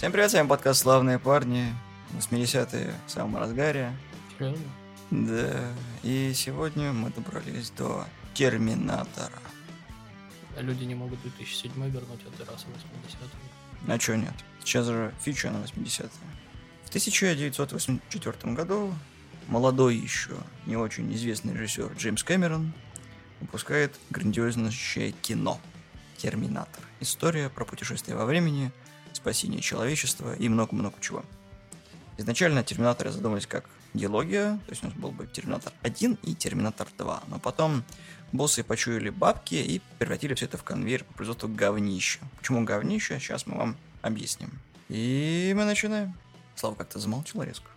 Всем привет, с вами подкаст «Славные парни». 80-е в самом разгаре. Серьезно? Да, и сегодня мы добрались до Терминатора. А люди не могут 2007 вернуть это раз в 80-е. А чё нет? Сейчас же фича на 80-е. В 1984 году молодой еще, не очень известный режиссер Джеймс Кэмерон выпускает грандиознейшее кино «Терминатор». История про путешествие во времени, спасение человечества и много-много чего. Изначально Терминаторы задумывались как диалогия, то есть у нас был бы Терминатор 1 и Терминатор 2, но потом боссы почуяли бабки и превратили все это в конвейер по производству говнища. Почему говнища, сейчас мы вам объясним. И мы начинаем. Слава как-то замолчал резко.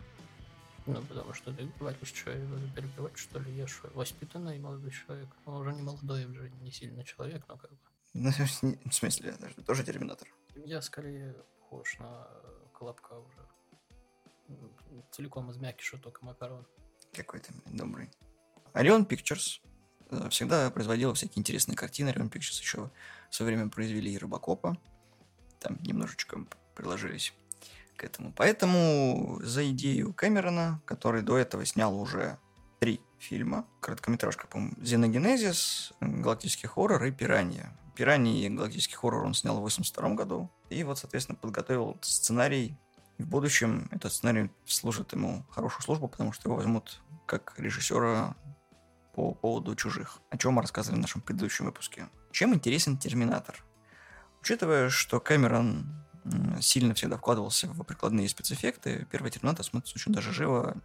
Ну, потому что ты говоришь, что буду перебивать, что ли, я что, воспитанный молодой человек. Он уже не молодой, уже не сильно человек, но как бы. Ну, В смысле, это же тоже Терминатор. Я скорее похож на Колобка уже. Целиком из мякиша, только макарон. Какой ты добрый. Орион Pictures э, всегда производила всякие интересные картины. Орион Pictures еще в свое время произвели и Робокопа. Там немножечко приложились к этому. Поэтому за идею Кэмерона, который до этого снял уже три фильма, короткометражка, по-моему, Xenogenesis, галактический хоррор и Пиранья. Пираньи галактический хоррор он снял в 82 году. И вот, соответственно, подготовил сценарий. И в будущем этот сценарий служит ему хорошую службу, потому что его возьмут как режиссера по поводу чужих, о чем мы рассказывали в нашем предыдущем выпуске. Чем интересен Терминатор? Учитывая, что Кэмерон сильно всегда вкладывался в прикладные спецэффекты, первый Терминатор смотрится очень даже живо,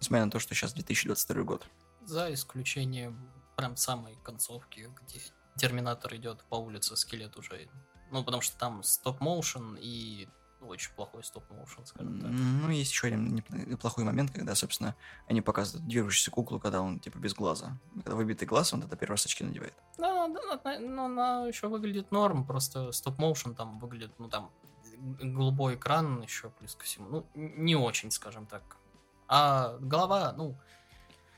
несмотря на то, что сейчас 2022 год. За исключением прям самой концовки, где Терминатор идет по улице, скелет уже. Ну, потому что там стоп-моушен и очень плохой стоп-моушен, скажем так. Ну, есть еще один неп- неплохой момент, когда, собственно, они показывают движущуюся куклу, когда он, типа, без глаза. Когда выбитый глаз, он тогда первый раз очки надевает. Да, да, да, ну, она еще выглядит норм, просто стоп-моушен там выглядит, ну, там, голубой экран еще плюс ко всему. Ну, не очень, скажем так. А голова, ну,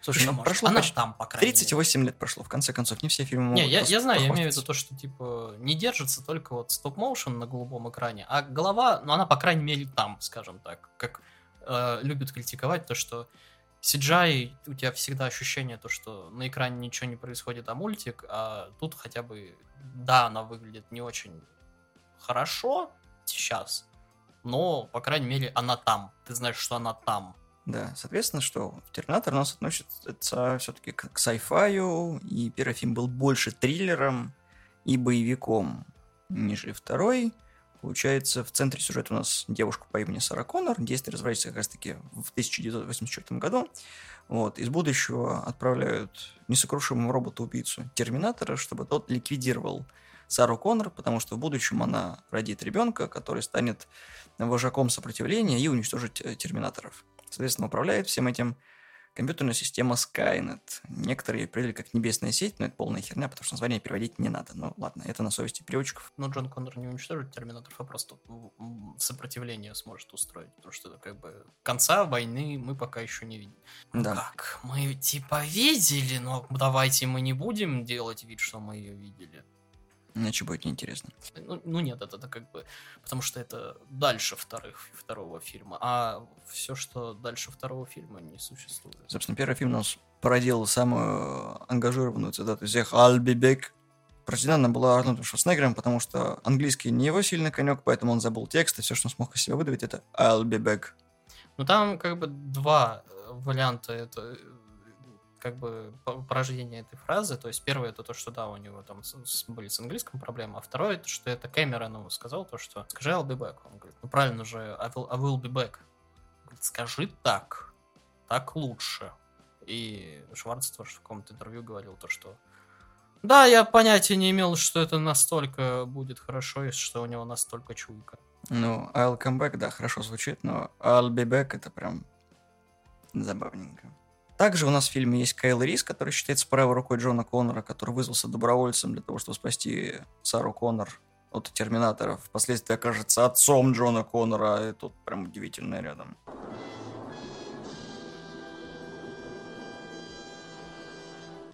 Слушай, ну может. прошло она почти там, по крайней мере. 38 лет прошло, в конце концов, не все фильмы могут Не, я, я знаю, я имею в виду то, что, типа, не держится только вот стоп-моушен на голубом экране, а голова, ну, она, по крайней мере, там, скажем так, как э, любят критиковать, то, что CGI, у тебя всегда ощущение, то, что на экране ничего не происходит, а мультик, а тут хотя бы, да, она выглядит не очень хорошо сейчас, но, по крайней мере, она там, ты знаешь, что она там. Да, соответственно, что Терминатор у нас относится все-таки к, к sci-fi, и первый фильм был больше триллером и боевиком, нежели второй. Получается, в центре сюжета у нас девушка по имени Сара Коннор. Действие разворачивается как раз-таки в 1984 году. Вот, из будущего отправляют несокрушимого робота-убийцу Терминатора, чтобы тот ликвидировал Сару Коннор, потому что в будущем она родит ребенка, который станет вожаком сопротивления и уничтожит э, терминаторов. Соответственно, управляет всем этим компьютерная система Skynet. Некоторые ее перевели как небесная сеть, но это полная херня, потому что название переводить не надо. Ну ладно, это на совести переводчиков. Но Джон Коннор не уничтожит терминаторов, а просто сопротивление сможет устроить. Потому что, как бы, конца войны мы пока еще не видим. Ну Да. Как? Мы типа видели, но давайте мы не будем делать вид, что мы ее видели. Иначе будет неинтересно. Ну, ну нет, это, это как бы... Потому что это дальше вторых, второго фильма. А все, что дальше второго фильма, не существует. Собственно, первый фильм у нас породил самую ангажированную цитату всех «Альбибек». Прочтена она была Арнольдом Шварценеггером, потому что английский не его сильный конек, поэтому он забыл текст, и все, что он смог из себя выдавить, это «I'll be back». Ну там как бы два варианта это как бы по- порождение этой фразы. То есть первое это то, что да, у него там с- с- были с английским проблемы, а второе это, что это ему сказал то, что скажи I'll be back. Он говорит, ну правильно же, I will, I will be back. Говорит, скажи так, так лучше. И Шварц тоже в каком-то интервью говорил то, что да, я понятия не имел, что это настолько будет хорошо, и что у него настолько чуйка. Ну, I'll come back, да, хорошо звучит, но I'll be back это прям забавненько. Также у нас в фильме есть Кайл Рис, который считается правой рукой Джона Коннора, который вызвался добровольцем для того, чтобы спасти Сару Коннор от Терминаторов. Впоследствии окажется отцом Джона Коннора, и тут прям удивительно рядом.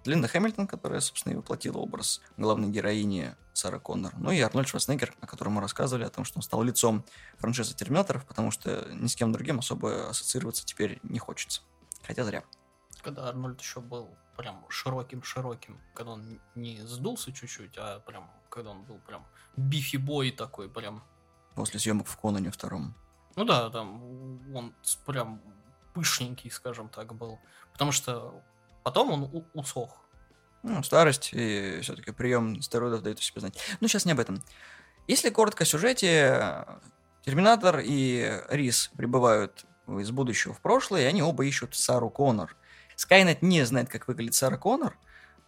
Линда Хэмилтон, которая, собственно, и воплотила образ главной героини Сара Коннор. Ну и Арнольд Шварценеггер, о котором мы рассказывали, о том, что он стал лицом франшизы Терминаторов, потому что ни с кем другим особо ассоциироваться теперь не хочется. Хотя зря. Когда Арнольд еще был прям широким-широким, когда он не сдулся чуть-чуть, а прям, когда он был прям бифи-бой такой, прям. После съемок в Конане втором. Ну да, там он прям пышненький, скажем так, был. Потому что потом он усох. Ну, старость и все-таки прием стероидов дает о себе знать. Ну, сейчас не об этом. Если коротко о сюжете, Терминатор и Рис прибывают из будущего в прошлое, и они оба ищут Сару Коннор. Скайнет не знает, как выглядит Сара Коннор,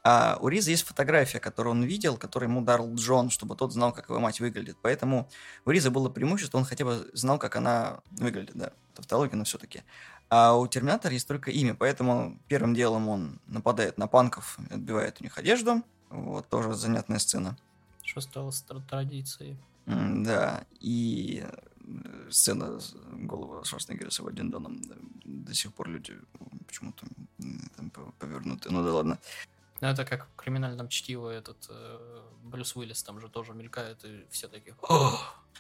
а у Риза есть фотография, которую он видел, которую ему дал Джон, чтобы тот знал, как его мать выглядит. Поэтому у Риза было преимущество, он хотя бы знал, как она выглядит, да. Тавтология, но все-таки. А у Терминатора есть только имя, поэтому первым делом он нападает на панков, отбивает у них одежду. Вот, тоже занятная сцена. Что стало традицией. Да, и сцена голова Шварценеггера с его Диндоном до сих пор люди почему-то там повернуты. Ну да ладно. Ну, это как в криминальном чтиво этот э, Брюс Уиллис там же тоже мелькает, и все такие...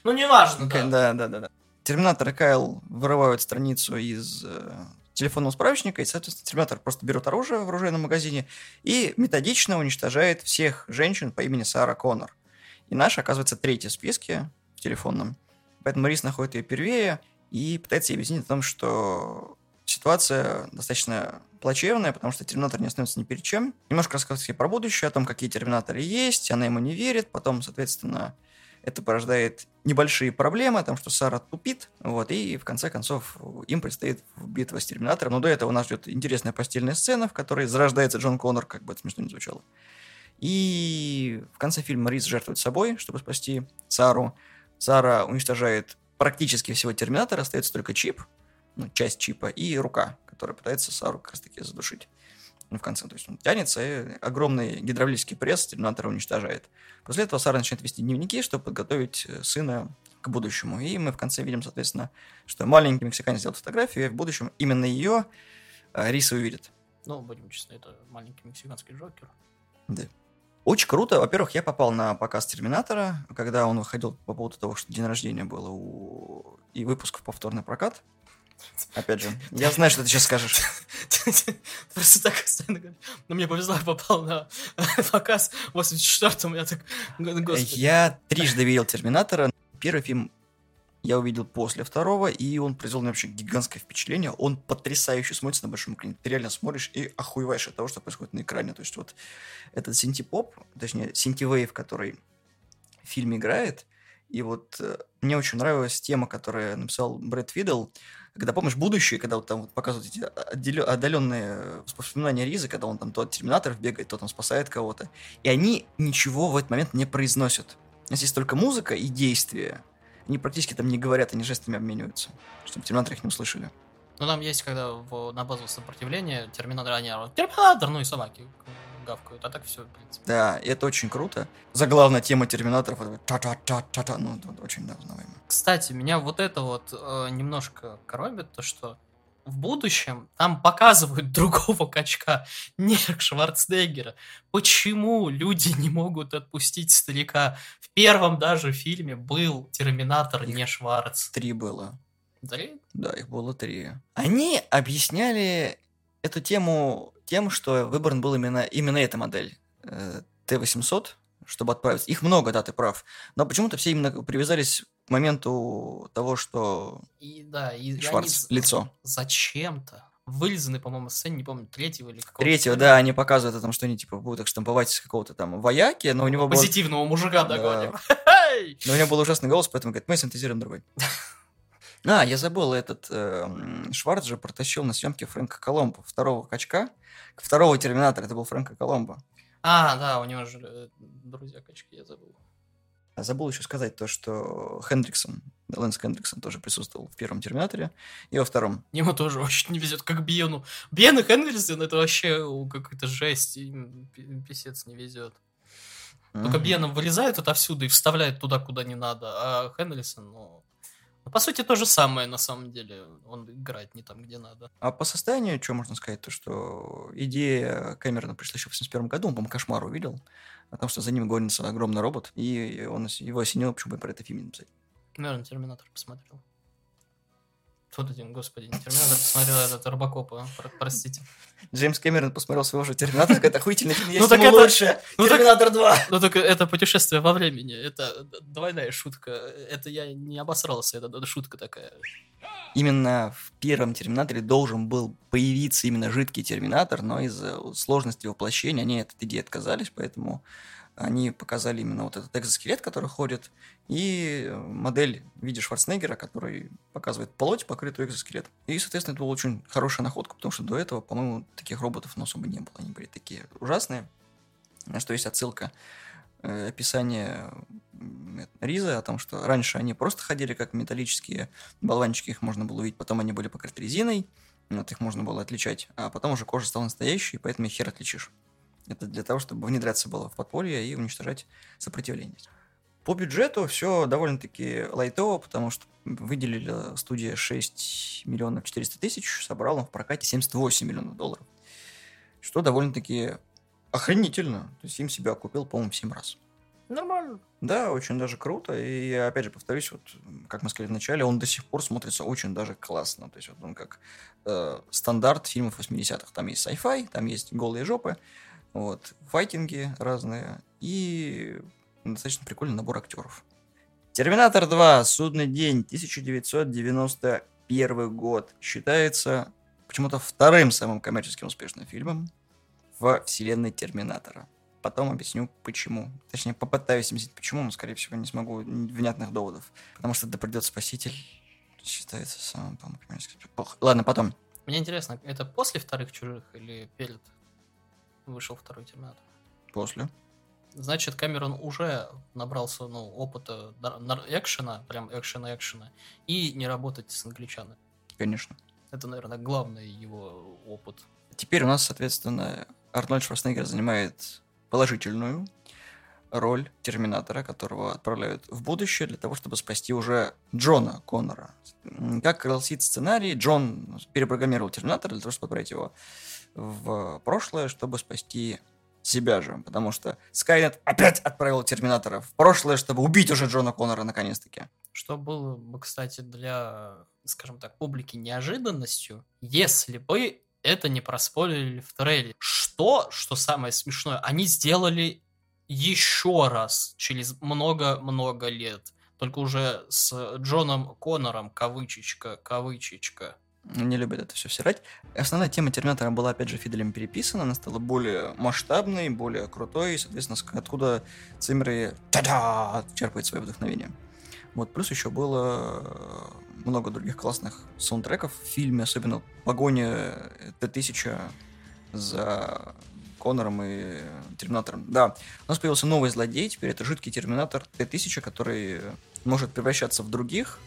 Ну, неважно, да. Да, да, да. да. Терминатор и Кайл вырывают страницу из э, телефонного справочника, и, соответственно, Терминатор просто берет оружие в оружейном магазине и методично уничтожает всех женщин по имени Сара Коннор. И наша оказывается третья в списке в телефонном. Поэтому Рис находит ее первее и пытается ей объяснить о том, что ситуация достаточно плачевная, потому что Терминатор не остается ни перед чем. Немножко рассказывает про будущее, о том, какие Терминаторы есть, она ему не верит, потом, соответственно, это порождает небольшие проблемы, о том, что Сара тупит, вот, и в конце концов им предстоит битва с Терминатором. Но до этого нас ждет интересная постельная сцена, в которой зарождается Джон Коннор, как бы это смешно не звучало. И в конце фильма Рис жертвует собой, чтобы спасти Сару. Сара уничтожает практически всего Терминатора, остается только чип, ну, часть чипа, и рука, которая пытается Сару как раз таки задушить. Ну, в конце, то есть он тянется, и огромный гидравлический пресс Терминатора уничтожает. После этого Сара начинает вести дневники, чтобы подготовить э, сына к будущему. И мы в конце видим, соответственно, что маленький мексиканец сделал фотографию, и в будущем именно ее э, Риса увидит. Ну, будем честны, это маленький мексиканский Джокер. Да. Очень круто. Во-первых, я попал на показ Терминатора, когда он выходил по поводу того, что день рождения было у... и выпуск в повторный прокат. Опять же, я знаю, что ты сейчас скажешь. Просто так постоянно говорю. Но мне повезло, я попал на показ в 84-м, я так... Я трижды видел Терминатора. Первый фильм я увидел после второго, и он произвел мне вообще гигантское впечатление. Он потрясающе смотрится на большом экране. Ты реально смотришь и охуеваешь от того, что происходит на экране. То есть вот этот синти-поп, точнее, синти-вейв, который в фильме играет, и вот э, мне очень нравилась тема, которую написал Брэд Фидл, когда помнишь будущее, когда вот там вот показывают эти отдаленные воспоминания Ризы, когда он там то от терминаторов бегает, то там спасает кого-то. И они ничего в этот момент не произносят. У нас есть только музыка и действия. Они практически там не говорят, они жестами обмениваются, чтобы терминаторы их не услышали. Ну, там есть, когда в, на базу сопротивления терминатор, они терминатор, ну и собаки гавкают, а так все, в принципе. Да, и это очень круто. Заглавная тема терминаторов, та-та-та-та-та, ну, очень да, Кстати, меня вот это вот э, немножко коробит, то, что в будущем там показывают другого качка, не Шварценеггера. Почему люди не могут отпустить старика? В первом даже фильме был Терминатор, их не Шварц. Три было. Три? Да, их было три. Они объясняли эту тему тем, что выбран был именно, именно эта модель. Э, Т-800, чтобы отправиться. Их много, да, ты прав. Но почему-то все именно привязались моменту того, что и, да, и, Шварц, они лицо. Зачем-то вылизаны, по-моему, сцене, не помню, третьего или какого-то. Третьего, да, они показывают о том, что они, типа, будут их штамповать с какого-то там вояки, но у него был... Позитивного мужика догоним. Но у него был ужасный голос, поэтому говорит, мы синтезируем другой. А, я забыл, этот э, Шварц же протащил на съемке Фрэнка Коломбо, второго качка, второго Терминатора, это был Фрэнка Коломбо. А, да, у него же э, друзья качки, я забыл. Забыл еще сказать то, что Хендриксон, Лэнс Хендриксон тоже присутствовал в первом Терминаторе и во втором. Ему тоже очень не везет, как Бену. Бен и Хендриксон это вообще какая-то жесть, им писец не везет. Только mm-hmm. Беном вылезает отовсюду и вставляет туда, куда не надо, а Хендриксон, ну, по сути, то же самое, на самом деле. Он играет не там, где надо. А по состоянию, что можно сказать, то что идея Кэмерона пришла еще в 81 году, он, по-моему, «Кошмар» увидел. о том, что за ним гонится огромный робот, и он, его осенило, почему бы про это фильм написать. Наверное, Терминатор посмотрел. Тот один, господи, не Терминатор посмотрел этот Робокопа, простите. Джеймс Кэмерон посмотрел своего же Терминатора, это охуительный фильм, ну, так это... лучше. Ну, Терминатор 2. Ну, только это путешествие во времени, это двойная шутка. Это я не обосрался, это шутка такая. Именно в первом Терминаторе должен был появиться именно жидкий Терминатор, но из-за сложности воплощения они от этой идеи отказались, поэтому они показали именно вот этот экзоскелет, который ходит, и модель в виде Шварценеггера, который показывает плоть, покрытую экзоскелетом. И, соответственно, это была очень хорошая находка, потому что до этого, по-моему, таких роботов ну, особо не было. Они были такие ужасные. На что есть отсылка э, описание Риза о том, что раньше они просто ходили как металлические болванчики, их можно было увидеть, потом они были покрыты резиной, вот их можно было отличать, а потом уже кожа стала настоящей, поэтому их хер отличишь. Это для того, чтобы внедряться было в подполье и уничтожать сопротивление. По бюджету все довольно-таки лайтово, потому что выделили студия 6 миллионов 400 тысяч, собрал он в прокате 78 миллионов долларов. Что довольно-таки охренительно. То есть им себя окупил, по-моему, 7 раз. Нормально. Да, очень даже круто. И опять же, повторюсь, вот как мы сказали в начале, он до сих пор смотрится очень даже классно. То есть вот он как э, стандарт фильмов 80-х. Там есть sci-fi, там есть голые жопы, вот, файтинги разные и достаточно прикольный набор актеров. Терминатор 2. Судный день. 1991 год. Считается почему-то вторым самым коммерческим успешным фильмом в вселенной Терминатора. Потом объясню, почему. Точнее, попытаюсь объяснить, почему, но, скорее всего, не смогу внятных доводов. Потому что «Да придет Спаситель» считается самым, по-моему, коммерческим. Ладно, потом. Мне интересно, это после вторых «Чужих» или перед вышел второй Терминатор? После. Значит, Кэмерон уже набрался ну, опыта экшена, прям экшена-экшена, и не работать с англичанами. Конечно. Это, наверное, главный его опыт. Теперь у нас, соответственно, Арнольд Шварценеггер занимает положительную роль Терминатора, которого отправляют в будущее для того, чтобы спасти уже Джона Коннора. Как гласит сценарий, Джон перепрограммировал Терминатора для того, чтобы отправить его в прошлое, чтобы спасти себя же, потому что Скайнет опять отправил Терминатора в прошлое, чтобы убить уже Джона Коннора наконец-таки. Что было бы, кстати, для, скажем так, публики неожиданностью, если бы это не проспорили в трейлере. Что, что самое смешное, они сделали еще раз через много-много лет. Только уже с Джоном Коннором, кавычечка, кавычечка не любят это все всирать. Основная тема Терминатора была, опять же, Фиделем переписана, она стала более масштабной, более крутой, и, соответственно, откуда Циммер черпает свое вдохновение. Вот, плюс еще было э, много других классных саундтреков в фильме, особенно погоня Т-1000 за Конором и Терминатором. Да, у нас появился новый злодей, теперь это жидкий Терминатор Т-1000, который может превращаться в других,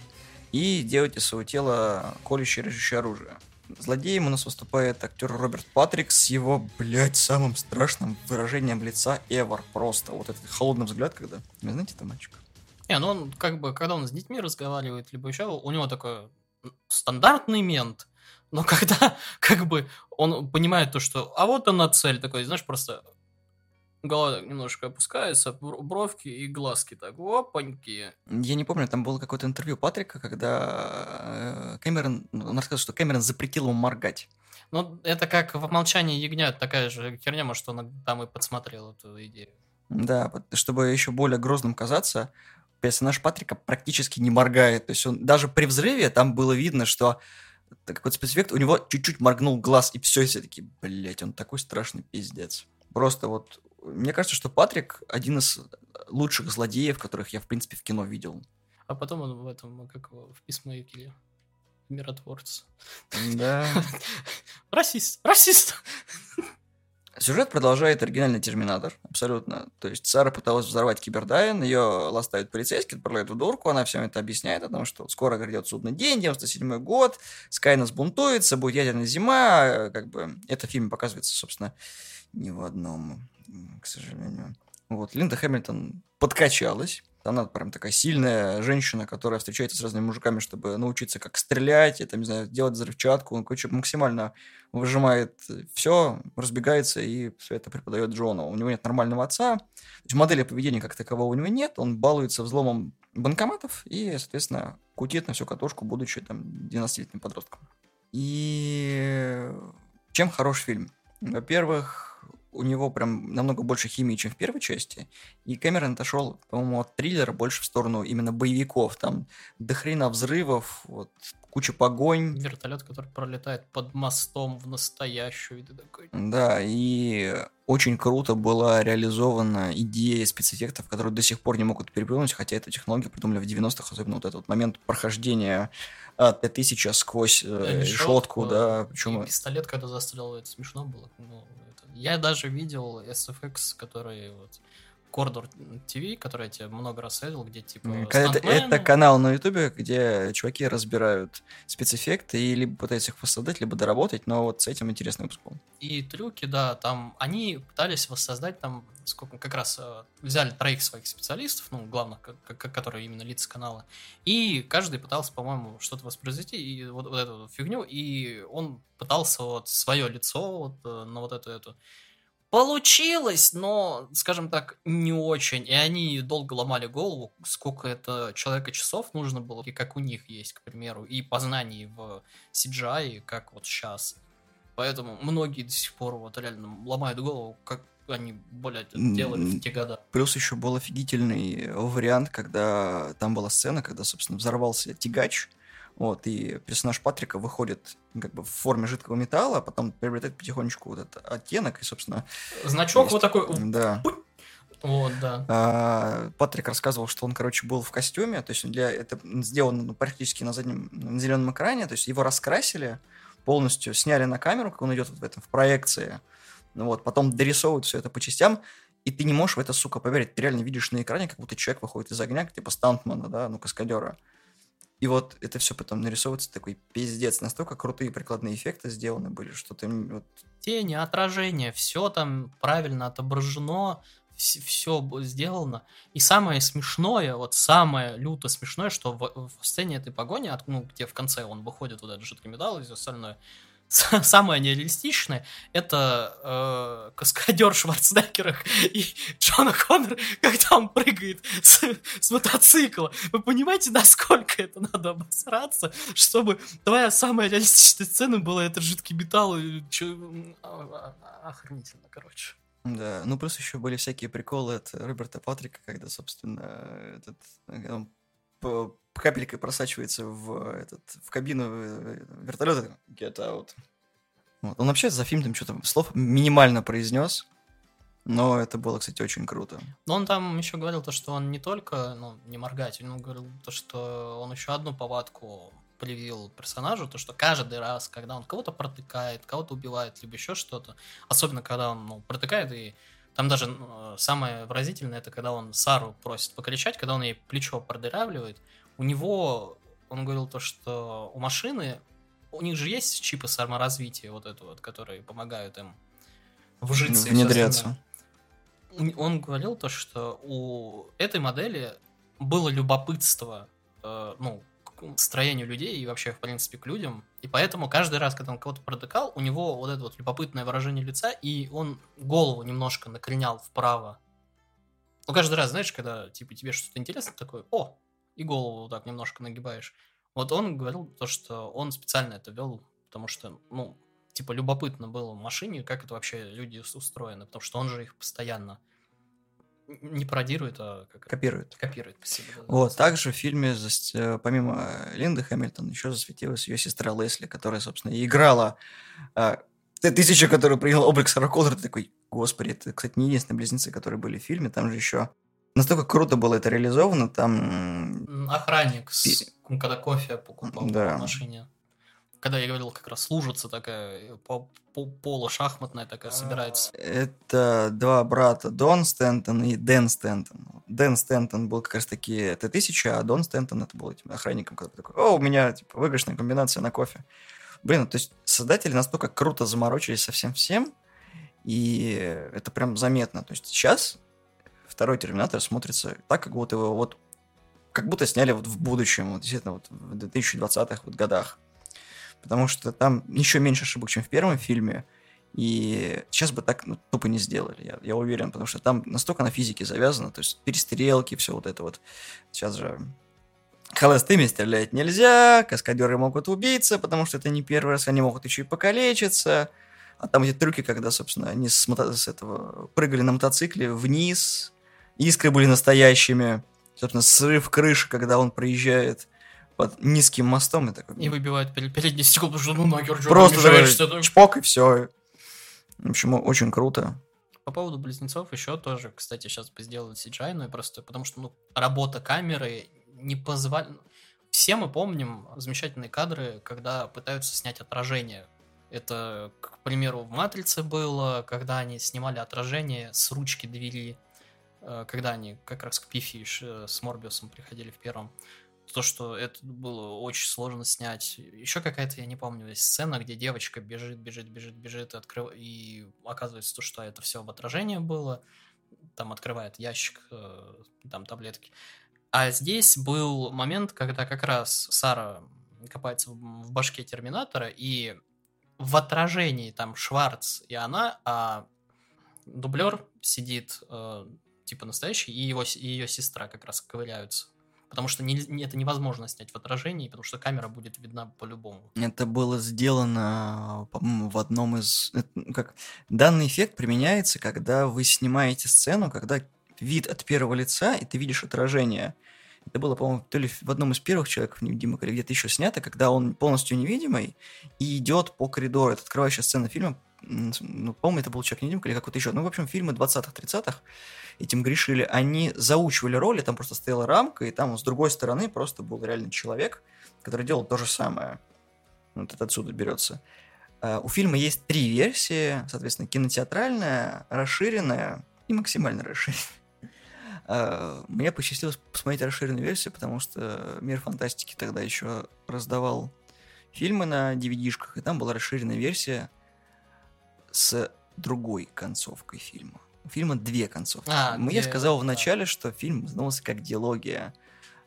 и делать из своего тела колющее режущее оружие. Злодеем у нас выступает актер Роберт Патрик с его, блядь, самым страшным выражением лица ever. Просто вот этот холодный взгляд, когда... Вы знаете это мальчик? Не, ну он как бы, когда он с детьми разговаривает, либо еще, у него такой стандартный мент, но когда как бы он понимает то, что а вот она цель такой, знаешь, просто голова немножко опускается, бровки и глазки так, опаньки. Я не помню, там было какое-то интервью Патрика, когда э, Кэмерон, ну, он рассказал, что Кэмерон запретил ему моргать. Ну, это как в «Молчании ягнят» такая же херня, может, он там и подсмотрел эту идею. Да, чтобы еще более грозным казаться, персонаж Патрика практически не моргает. То есть он даже при взрыве там было видно, что какой-то спецэффект, у него чуть-чуть моргнул глаз, и все, все таки блять, он такой страшный пиздец. Просто вот мне кажется, что Патрик один из лучших злодеев, которых я, в принципе, в кино видел. А потом он в этом, как его, в Писмейкере, миротворец. Да. Расист, расист! Сюжет продолжает оригинальный Терминатор, абсолютно. То есть Сара пыталась взорвать Кибердайн, ее ластают полицейские, отправляют в дурку, она всем это объясняет о том, что скоро грядет судный день, 97 год, Скайнет взбунтуется, будет ядерная зима, как бы это в фильме показывается, собственно, ни в одном, к сожалению. Вот, Линда Хэмилтон подкачалась, Она прям такая сильная женщина, которая встречается с разными мужиками, чтобы научиться как стрелять, и, там, не знаю, делать взрывчатку. Он, короче, максимально выжимает все, разбегается и все это преподает Джону. У него нет нормального отца. То есть модели поведения как такового у него нет. Он балуется взломом банкоматов и, соответственно, кутит на всю катушку, будучи там 12-летним подростком. И чем хорош фильм? Во-первых, у него прям намного больше химии, чем в первой части. И Кэмерон отошел, по-моему, от триллера больше в сторону именно боевиков. Там дохрена взрывов, вот, куча погонь. Вертолет, который пролетает под мостом в настоящую. И такой... Да, и очень круто была реализована идея спецэффектов, которые до сих пор не могут переплюнуть, хотя эту технологию придумали в 90-х, особенно вот этот вот момент прохождения от Т-1000 сквозь э, решетку, да. Причем... И пистолет, когда застрял, это смешно было. Ну, это... Я даже видел SFX, который вот Кордор ТВ, который я тебе много раз советовал, где типа... Это, это канал на Ютубе, где чуваки разбирают спецэффекты и либо пытаются их воссоздать, либо доработать, но вот с этим интересный выпуск был. И трюки, да, там они пытались воссоздать там, сколько как раз э, взяли троих своих специалистов, ну, главных, которые именно лица канала, и каждый пытался, по-моему, что-то воспроизвести, и вот, вот эту фигню, и он пытался вот свое лицо вот э, на вот эту эту Получилось, но, скажем так, не очень. И они долго ломали голову, сколько это человека часов нужно было, и как у них есть, к примеру, и познаний в CGI, как вот сейчас. Поэтому многие до сих пор вот реально ломают голову, как они, блядь, делали в те годы. Плюс еще был офигительный вариант, когда там была сцена, когда, собственно, взорвался тягач, вот, и персонаж Патрика выходит как бы в форме жидкого металла, а потом приобретает потихонечку вот этот оттенок, и, собственно... Значок есть, вот такой... Да. Вот, да. А, Патрик рассказывал, что он, короче, был в костюме, то есть для это сделано ну, практически на заднем на зеленом экране, то есть его раскрасили полностью, сняли на камеру, как он идет вот в этом в проекции, ну вот, потом дорисовывают все это по частям, и ты не можешь в это, сука, поверить. Ты реально видишь на экране, как будто человек выходит из огня, типа стантмана, да, ну, каскадера. И вот это все потом нарисовывается такой пиздец. Настолько крутые прикладные эффекты сделаны были, что ты вот... Тени, отражение, все там правильно отображено, все сделано. И самое смешное, вот самое люто смешное, что в, в сцене этой погони, ну, где в конце он выходит вот этот жидкий металл и все остальное, самое нереалистичное это э, каскадер Шварценеггера и Джона Коннор, когда он прыгает с, с мотоцикла. Вы понимаете, насколько это надо обосраться, чтобы твоя самая реалистичная сцена была этот жидкий металл. И, чё, а, а, охренительно, короче. Да, ну плюс еще были всякие приколы от Роберта Патрика, когда, собственно, этот он капелькой просачивается в, этот, в кабину э, вертолета Get Out. Вот. Он вообще за фильм там что-то слов минимально произнес, но это было, кстати, очень круто. Но он там еще говорил то, что он не только, ну, не моргать, он говорил то, что он еще одну повадку привил персонажу, то, что каждый раз, когда он кого-то протыкает, кого-то убивает, либо еще что-то, особенно когда он ну, протыкает и там даже ну, самое выразительное, это когда он Сару просит покричать, когда он ей плечо продырявливает, у него, он говорил то, что у машины, у них же есть чипы саморазвития, вот это вот, которые помогают им вжиться. Внедряться. Он говорил то, что у этой модели было любопытство, э, ну, к строению людей и вообще, в принципе, к людям. И поэтому каждый раз, когда он кого-то протыкал, у него вот это вот любопытное выражение лица, и он голову немножко накренял вправо. Ну, каждый раз, знаешь, когда, типа, тебе что-то интересно, такое, о, и голову вот так немножко нагибаешь. Вот он говорил то, что он специально это вел, потому что, ну, типа, любопытно было в машине, как это вообще люди устроены, потому что он же их постоянно не пародирует, а как копирует. Копирует, спасибо. Да, вот, да. также в фильме, э, помимо Линды Хэмилтон, еще засветилась ее сестра Лесли, которая, собственно, и играла а, тысяча, которую принял облик Сара Коллер, такой, господи, это, кстати, не единственные близнецы, которые были в фильме, там же еще Настолько круто было это реализовано, там... Охранник, с, когда кофе покупал да. в машине. Когда я говорил, как раз лужица такая, по, по, поло шахматная такая собирается. Это два брата, Дон Стентон и Дэн Стентон. Дэн Стентон был как раз таки Т-1000, а Дон Стентон это был этим охранником, который такой, о, у меня типа выигрышная комбинация на кофе. Блин, то есть создатели настолько круто заморочились со всем всем, и это прям заметно. То есть сейчас второй Терминатор смотрится так, как будто его вот как будто сняли вот в будущем, вот действительно вот в 2020-х вот годах. Потому что там еще меньше ошибок, чем в первом фильме. И сейчас бы так ну, тупо не сделали, я, я уверен, потому что там настолько на физике завязано, то есть перестрелки, все вот это вот. Сейчас же холостыми стрелять нельзя, каскадеры могут убиться, потому что это не первый раз, они могут еще и покалечиться. А там эти трюки, когда, собственно, они с, мото- с этого прыгали на мотоцикле вниз, искры были настоящими, собственно, срыв крыши, когда он проезжает под низким мостом. И, такой, И выбивают перед, переднее стекло, потому что ну нахер, что просто такой ты- чпок и все. В общем, очень круто. По поводу близнецов еще тоже, кстати, сейчас бы сделали CGI, ну и просто потому что ну, работа камеры не позволяет... Все мы помним замечательные кадры, когда пытаются снять отражение. Это, к примеру, в «Матрице» было, когда они снимали отражение с ручки двери, когда они как раз к Пифи ш- э, с Морбиусом приходили в первом. То, что это было очень сложно снять. Еще какая-то, я не помню, есть сцена, где девочка бежит, бежит, бежит, бежит, и, открыв... и оказывается, то, что это все в отражении было. Там открывает ящик, э, там таблетки. А здесь был момент, когда как раз Сара копается в башке Терминатора, и в отражении там Шварц и она, а дублер сидит э, типа настоящий, и, его, и ее сестра как раз ковыряются. Потому что не- это невозможно снять в отражении, потому что камера будет видна по-любому. Это было сделано, по-моему, в одном из... ну, Как... Данный эффект применяется, когда вы снимаете сцену, когда вид от первого лица, и ты видишь отражение. Это было, по-моему, то ли в одном из первых человеков невидимых, или где-то еще снято, когда он полностью невидимый и идет по коридору. Это открывающая сцена фильма. Ну, по-моему, это был невидимый или какой-то еще. Ну, в общем, фильмы 20-х, 30-х этим грешили. Они заучивали роли, там просто стояла рамка, и там с другой стороны просто был реально человек, который делал то же самое. Вот это отсюда берется. А, У фильма есть три версии, соответственно, кинотеатральная, расширенная и максимально расширенная. А, Мне посчастливилось посмотреть расширенную версию, потому что Мир фантастики тогда еще раздавал фильмы на DVD-шках, и там была расширенная версия с другой концовкой фильма. У фильма две концовки. А, Мы- Я где- сказал в да. начале, что фильм задумался как диалогия.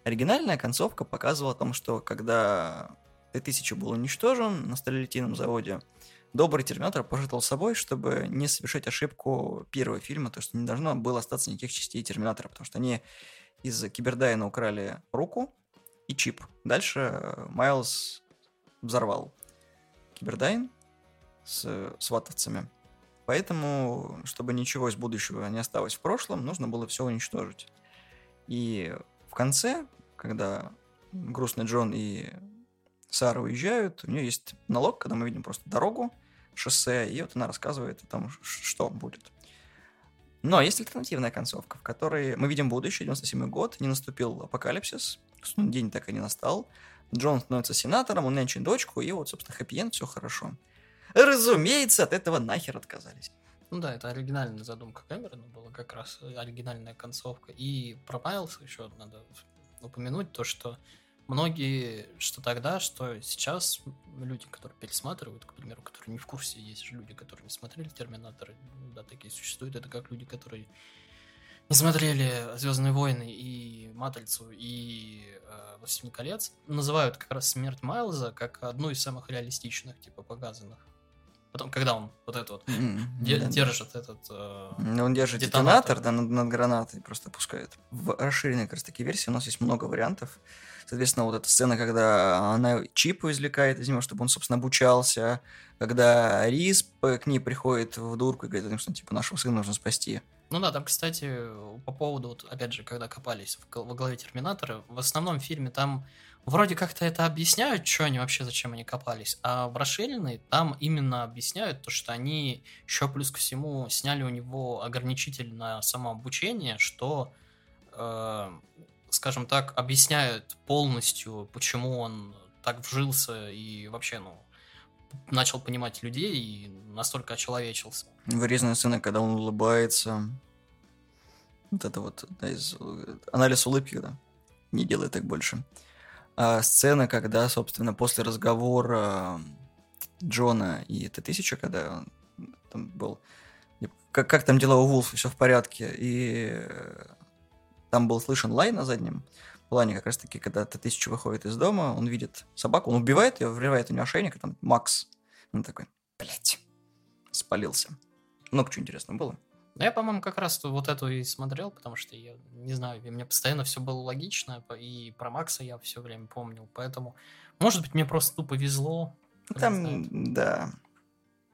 Оригинальная концовка показывала о том, что когда Т-1000 был уничтожен на сталелитейном заводе, добрый терминатор пожертвовал собой, чтобы не совершить ошибку первого фильма, то есть не должно было остаться никаких частей терминатора, потому что они из Кибердайна украли руку и чип. Дальше э, Майлз взорвал Кибердайн с сватовцами. Поэтому, чтобы ничего из будущего не осталось в прошлом, нужно было все уничтожить. И в конце, когда грустный Джон и Сара уезжают, у нее есть монолог, когда мы видим просто дорогу, шоссе, и вот она рассказывает о том, что будет. Но есть альтернативная концовка, в которой мы видим будущее, 97 год, не наступил апокалипсис, день так и не настал. Джон становится сенатором, он нянчит дочку, и вот, собственно, хэппи все хорошо. Разумеется, от этого нахер отказались. Ну да, это оригинальная задумка Кэмерона была как раз оригинальная концовка. И про Майлса еще надо упомянуть то, что многие, что тогда, что сейчас люди, которые пересматривают, к примеру, которые не в курсе, есть же люди, которые не смотрели Терминаторы, да, такие существуют, это как люди, которые не смотрели Звездные войны и Матрицу и э, Властелин колец, называют как раз смерть Майлза как одну из самых реалистичных, типа, показанных. Потом, когда он вот это вот М, де- да, да. держит этот... э, Ну, Он держит Детонатор. детонатор, да, над, над гранатой просто пускает. В расширенной как раз таки версии у нас есть много вариантов. Соответственно, вот эта сцена, когда она чипу извлекает из него, чтобы он, собственно, обучался. Когда Рис к ней приходит в дурку и говорит, что, типа, нашего сына нужно спасти. Ну да, там, кстати, по поводу, вот, опять же, когда копались в, во главе Терминатора, в основном фильме там вроде как-то это объясняют, что они вообще, зачем они копались, а в расширенной там именно объясняют то, что они еще плюс ко всему сняли у него ограничитель на самообучение, что, э, скажем так, объясняют полностью, почему он так вжился и вообще, ну, начал понимать людей и настолько очеловечился. Вырезанная сцена, когда он улыбается. Вот это вот одна из... э, Анализ улыбки, да. Не делай так больше. А сцена, когда, собственно, после разговора Джона и Т-1000, когда он там был... как, как там дела у Вулфа, все в порядке. И э, там был слышен лай на заднем плане, как раз таки, когда Т-1000 выходит из дома, он видит собаку, он убивает ее, врывает у нее ошейник, и там Макс. Он такой, блядь, спалился. Много чего интересного было. Ну, я, по-моему, как раз вот эту и смотрел, потому что я не знаю, мне постоянно все было логично, и про Макса я все время помнил, поэтому, может быть, мне просто тупо везло. Там, да.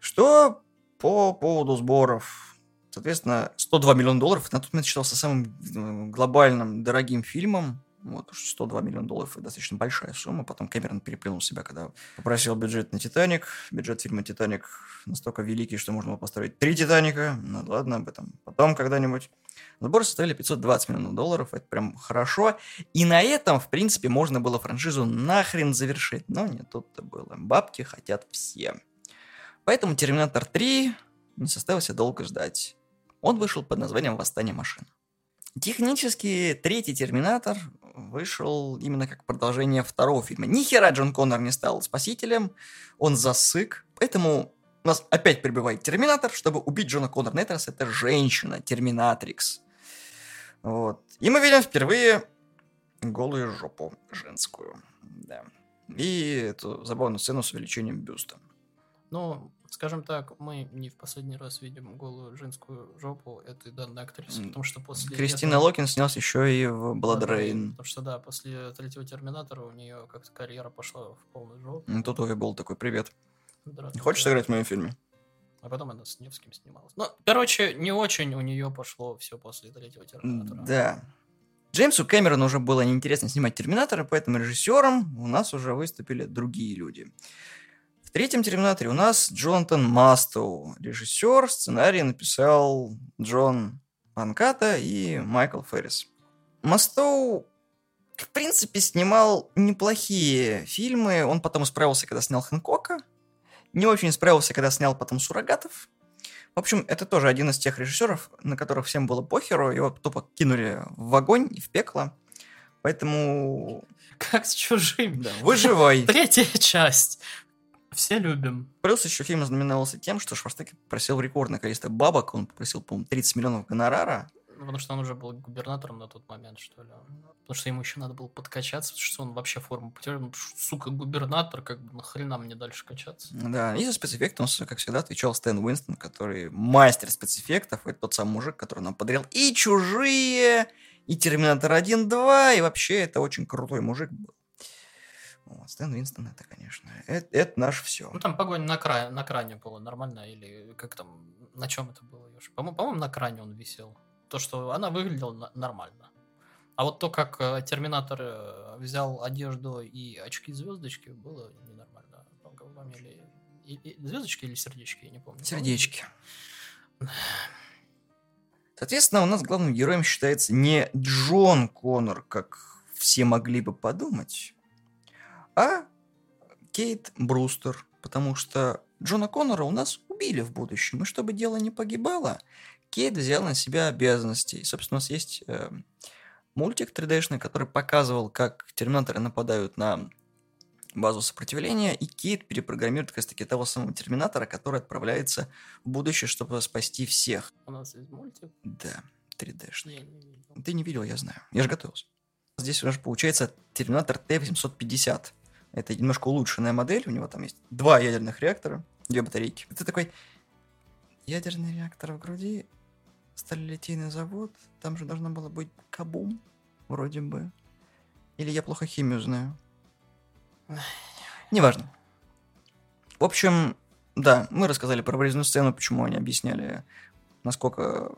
Что по поводу сборов? Соответственно, 102 миллиона долларов на тот момент считался самым э, глобальным дорогим фильмом вот, 102 миллиона долларов – это достаточно большая сумма. Потом Кэмерон переплюнул себя, когда попросил бюджет на «Титаник». Бюджет фильма «Титаник» настолько великий, что можно было построить три «Титаника». Ну ладно, об этом потом когда-нибудь. Сборы составили 520 миллионов долларов, это прям хорошо. И на этом, в принципе, можно было франшизу нахрен завершить. Но не тут-то было. Бабки хотят все. Поэтому «Терминатор 3» не составился долго ждать. Он вышел под названием «Восстание машин». Технически третий Терминатор вышел именно как продолжение второго фильма. Ни хера Джон Коннор не стал спасителем, он засык, поэтому у нас опять прибывает Терминатор, чтобы убить Джона Коннора. На этот раз это женщина, Терминатрикс. Вот. И мы видим впервые голую жопу женскую. Да. И эту забавную сцену с увеличением бюста. Ну, скажем так, мы не в последний раз видим голую женскую жопу этой данной актрисы, потому что после... Кристина этого... Локин снялась еще и в Blood Rain. Потому что, да, после третьего Терминатора у нее как-то карьера пошла в полную жопу. Ну, тут Ови был такой, привет. Хочешь сыграть в моем фильме? А потом она с Невским снималась. Ну, короче, не очень у нее пошло все после третьего Терминатора. Да. Джеймсу Кэмерону уже было неинтересно снимать Терминатора, поэтому режиссером у нас уже выступили другие люди третьем «Терминаторе» у нас Джонатан Мастоу, режиссер, сценарий написал Джон Панката и Майкл Феррис. Мастоу, в принципе, снимал неплохие фильмы. Он потом исправился, когда снял Хэнкока. Не очень справился, когда снял потом «Суррогатов». В общем, это тоже один из тех режиссеров, на которых всем было похеру. Его тупо кинули в огонь и в пекло. Поэтому... Как с чужими. Да, выживай. Третья часть. Все любим. Плюс еще фильм знаменовался тем, что Шварценеггер просил рекордное количество бабок. Он попросил, по-моему, 30 миллионов гонорара. Потому что он уже был губернатором на тот момент, что ли. Потому что ему еще надо было подкачаться, потому что он вообще форму потерял. Ну, сука, губернатор, как бы нахрена мне дальше качаться? Да, и за спецэффекты он, как всегда, отвечал Стэн Уинстон, который мастер спецэффектов. Это тот самый мужик, который нам подарил и «Чужие», и «Терминатор 1», 2, и вообще это очень крутой мужик был. Вот, Стэн Винстон это, конечно, это, это наше все. Ну, там погонь на, край, на кране было нормально, или как там, на чем это было, По-моему, по на кране он висел. То, что она выглядела нормально. А вот то, как э, Терминатор э, взял одежду и очки-звездочки, было ненормально. Или, и, и, звездочки или сердечки, я не помню. Сердечки. Соответственно, у нас главным героем считается не Джон Коннор, как все могли бы подумать, а Кейт Брустер, потому что Джона Коннора у нас убили в будущем, и чтобы дело не погибало, Кейт взял на себя обязанности. И, собственно, у нас есть э, мультик 3D-шный, который показывал, как терминаторы нападают на базу сопротивления, и Кейт перепрограммирует как раз-таки того самого терминатора, который отправляется в будущее, чтобы спасти всех. У нас есть мультик? Да, 3D-шный. Не Ты не видел, я знаю. Я же готовился. Здесь у нас получается терминатор Т-850. Это немножко улучшенная модель, у него там есть два ядерных реактора, две батарейки. Это такой ядерный реактор в груди, сталилитейный завод, там же должно было быть кабум, вроде бы. Или я плохо химию знаю. Неважно. В общем, да, мы рассказали про вырезанную сцену, почему они объясняли, насколько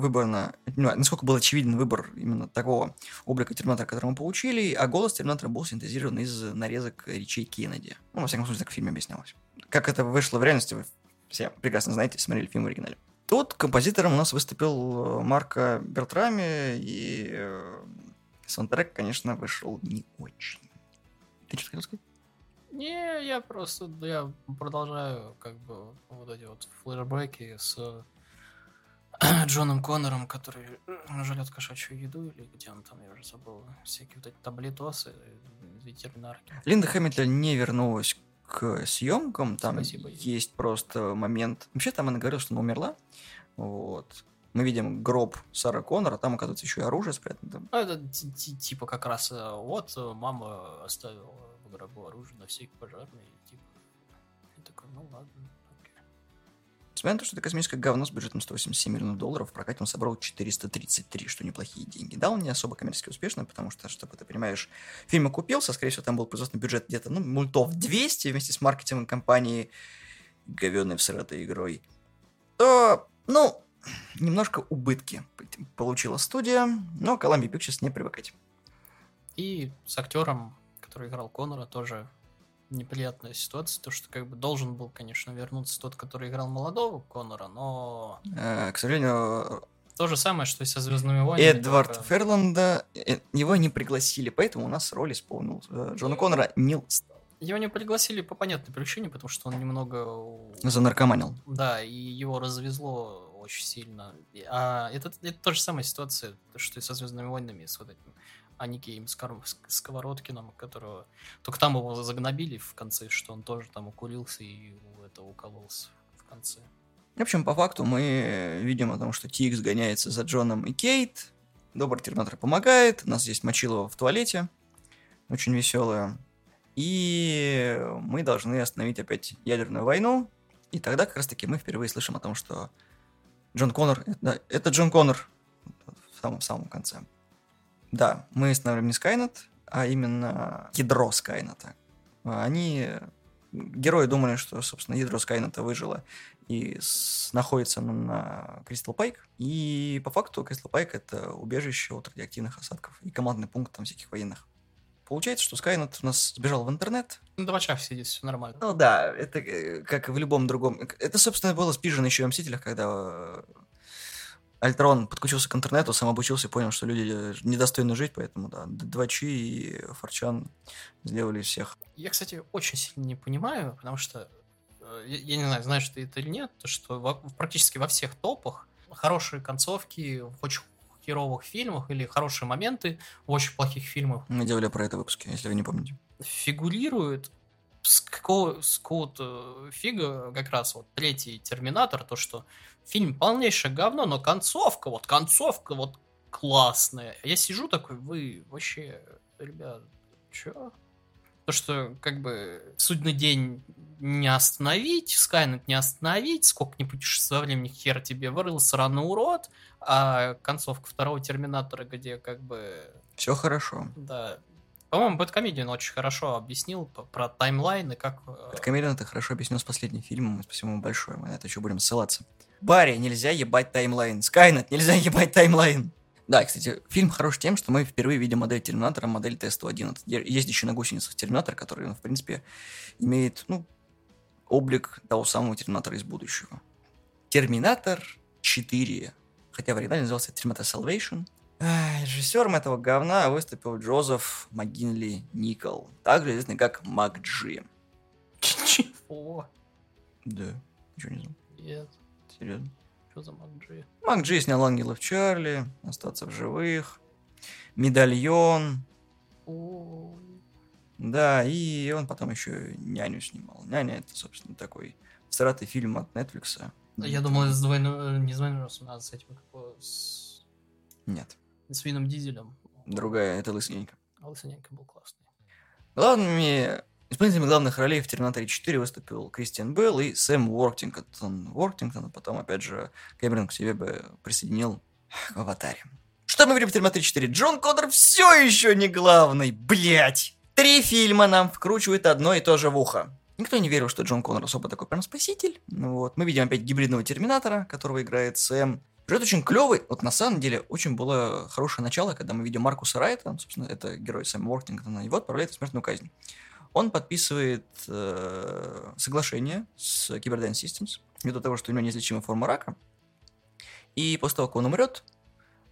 выбрано, ну, насколько был очевиден выбор именно такого облика Терминатора, который мы получили, а голос Терминатора был синтезирован из нарезок речей Кеннеди. Ну, во всяком случае, так в фильме объяснялось. Как это вышло в реальности, вы все прекрасно знаете, смотрели фильм в оригинале. Тут композитором у нас выступил э, Марко Бертрами, и э, саундтрек, конечно, вышел не очень. Ты что хотел сказать? Не, я просто, я продолжаю, как бы, вот эти вот флешбеки с Джоном Коннором, который э, жрет кошачью еду, или где он там, я уже забыл, всякие вот эти таблетосы, ветеринарки. Линда Хэмилтон не вернулась к съемкам. Там Спасибо. есть просто момент... Вообще там она говорила, что она умерла. Вот. Мы видим гроб Сара Коннора, там, оказывается, еще и оружие спрятано. Ну, это ти- ти- типа как раз э, вот э, мама оставила в гробу оружие на всякий пожарный. Типа. Я такой, ну ладно. Несмотря на то, что это космическое говно с бюджетом 187 миллионов долларов, в прокате он собрал 433, что неплохие деньги. Да, он не особо коммерчески успешный, потому что, чтобы ты понимаешь, фильм окупился, скорее всего, там был производственный бюджет где-то, ну, мультов 200 вместе с маркетингом компании говенной всратой игрой. То, ну, немножко убытки получила студия, но Columbia Pictures не привыкать. И с актером, который играл Конора, тоже неприятная ситуация, то что как бы должен был, конечно, вернуться тот, который играл молодого Конора, но Э, К сожалению, то же самое, что и со Звездными войнами. Эдвард только- Ферланда, э, его не пригласили, поэтому у нас роль исполнил э, Джона Коннора Нил Стар. Его не пригласили по понятной причине, потому что он немного Занаркоманил. Да, и его развезло очень сильно. А это, это та же самая ситуация, что и со Звездными войнами, с вот этим Аникеем Скор- Ск- Сковородкиным, которого... Только там его загнобили в конце, что он тоже там укурился и у этого укололся в конце. В общем, по факту мы видим о том, что Тикс гоняется за Джоном и Кейт. Добрый терминатор помогает. У нас есть Мочилова в туалете. Очень веселая. И мы должны остановить опять ядерную войну. И тогда как раз таки мы впервые слышим о том, что Джон Коннор... Да, это Джон Коннор в самом, в самом конце. Да, мы останавливаем не Скайнет, а именно ядро Скайнета. Они... Герои думали, что, собственно, ядро Скайнета выжило и с- находится на, на Кристал Пайк. И по факту Кристал Пайк это убежище от радиоактивных осадков и командный пункт там всяких военных. Получается, что Скайнет у нас сбежал в интернет. Ну, два часа сидит, все нормально. Ну да, это э, как и в любом другом. Это, собственно, было спижено еще в Мстителях, когда э, Альтрон подключился к интернету, сам обучился и понял, что люди э, недостойны жить, поэтому да, Двачи и Форчан сделали всех. Я, кстати, очень сильно не понимаю, потому что э, я, я не знаю, знаешь ты это или нет, то что во- практически во всех топах хорошие концовки в очень херовых фильмах или хорошие моменты в очень плохих фильмах Мы делали про это выпуски, если вы не помните. фигурируют с какого, с какого-то фига как раз вот третий Терминатор, то что фильм полнейшее говно, но концовка, вот концовка вот классная. Я сижу такой, вы вообще, ребят, чё? То, что как бы судный день не остановить, Скайнет не остановить, сколько не путешествуй во времени, хер тебе вырыл сраный урод, а концовка второго Терминатора, где как бы Все хорошо. да. По-моему, Бэткомедиан очень хорошо объяснил про таймлайн и как... э, Камерин это хорошо объяснил с последним фильмом, спасибо ему большое, мы на это еще будем ссылаться. Барри, нельзя ебать таймлайн. Скайнет, нельзя ебать таймлайн. Да, кстати, фильм хорош тем, что мы впервые видим модель Терминатора, модель Т-101. Это е- ездящий на гусеницах Терминатор, который, ну, в принципе, имеет, ну, облик того самого Терминатора из будущего. Терминатор 4. Хотя в оригинале назывался Терминатор Salvation. Режиссером этого говна выступил Джозеф МcГинли Никол, также известный как Мак Джи. Чего? Да, ничего не знал. Нет, Серьезно. что за Макджи? Мак Джи снял «Ангелов Чарли», «Остаться в живых», «Медальон», Ой. да, и он потом еще «Няню» снимал. «Няня» — это, собственно, такой всратый фильм от Netflix. Я думал, с двойным, не с двойным а с этим, как с, Нет, с Вином Дизелем. другая, это «Лысененько». А был классный. Главными исполнителями главных ролей в «Терминаторе 4» выступил Кристиан Белл и Сэм Уортингтон. Уортингтон, а потом, опять же, Кэмерон к себе бы присоединил к «Аватаре». Что мы говорим в «Терминаторе 4»? Джон Коннор все еще не главный, блять! Три фильма нам вкручивают одно и то же в ухо. Никто не верил, что Джон Коннор особо такой прям спаситель. Ну Вот. Мы видим опять гибридного Терминатора, которого играет Сэм. Сюжет очень клевый. Вот на самом деле очень было хорошее начало, когда мы видим Маркуса Райта, собственно, это герой Сэма Уортингтона, его отправляют в смертную казнь. Он подписывает э, соглашение с Cyberdyne Systems ввиду того, что у него неизлечимая форма рака. И после того, как он умрет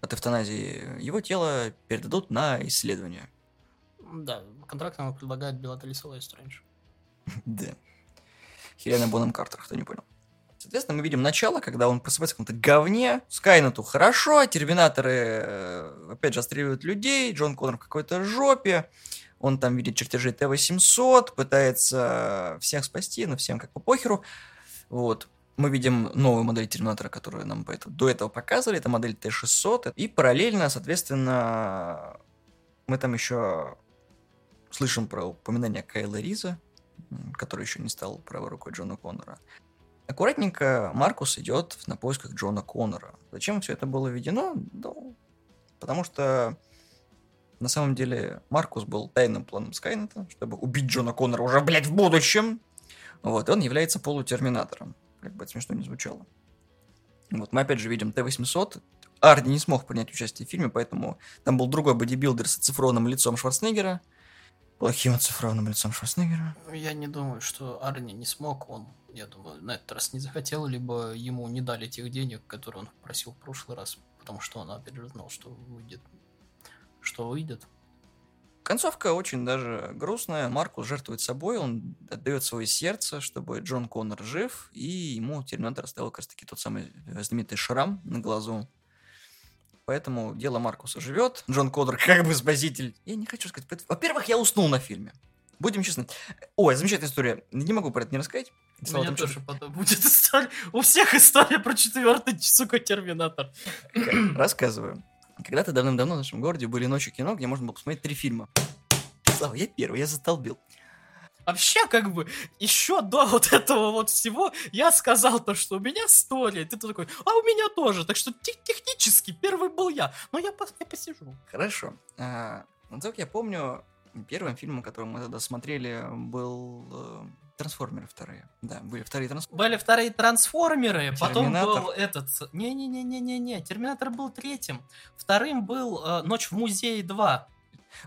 от эвтаназии, его тело передадут на исследование. Да, контракт нам предлагает Белателиса Лестрэндж. Да. Хелена Боном Картер, кто не понял. Соответственно, мы видим начало, когда он просыпается в каком-то говне. Скайнету хорошо, терминаторы, э, опять же, отстреливают людей, Джон Коннор в какой-то жопе. Он там видит чертежи Т-800, пытается всех спасти, но всем как по похеру. Вот. Мы видим новую модель Терминатора, которую нам до этого показывали. Это модель Т-600. И параллельно, соответственно, мы там еще слышим про упоминание Кайла Риза, который еще не стал правой рукой Джона Коннора. Аккуратненько Маркус идет на поисках Джона Коннора. Зачем все это было введено? Ну, потому что на самом деле Маркус был тайным планом Скайнета, чтобы убить Джона Коннора уже, блядь, в будущем. Вот, и он является полутерминатором. Как бы это смешно не звучало. Вот, мы опять же видим Т-800. Арди не смог принять участие в фильме, поэтому там был другой бодибилдер с оцифрованным лицом Шварценеггера. Плохим оцифрованным лицом Шварценеггера. Я не думаю, что Арни не смог. Он, я думаю, на этот раз не захотел, либо ему не дали тех денег, которые он просил в прошлый раз, потому что он, опять же, знал, что выйдет. Что выйдет. Концовка очень даже грустная. Маркус жертвует собой, он отдает свое сердце, чтобы Джон Коннор жив, и ему Терминатор оставил как раз таки тот самый знаменитый шрам на глазу. Поэтому дело Маркуса живет. Джон Коннор как бы спаситель. Я не хочу сказать. Во-первых, я уснул на фильме. Будем честны. Ой, замечательная история. Не могу про это не рассказать. У меня тоже что потом будет история. У всех история про четвертый, сука, Терминатор. Рассказываю. Когда-то давным-давно в нашем городе были ночи кино, где можно было посмотреть три фильма. Слава, я первый, я застолбил. Вообще, как бы, еще до вот этого вот всего я сказал то, что у меня история. Ты такой, а у меня тоже. Так что тех технически первый был я. Но я, я посижу. Хорошо. А, насколько я помню, первым фильмом, который мы тогда смотрели, был э, Трансформеры вторые. Да, были вторые трансформеры. Были вторые трансформеры, потом был этот... Не-не-не-не-не-не, Терминатор был третьим. Вторым был э, Ночь в музее 2.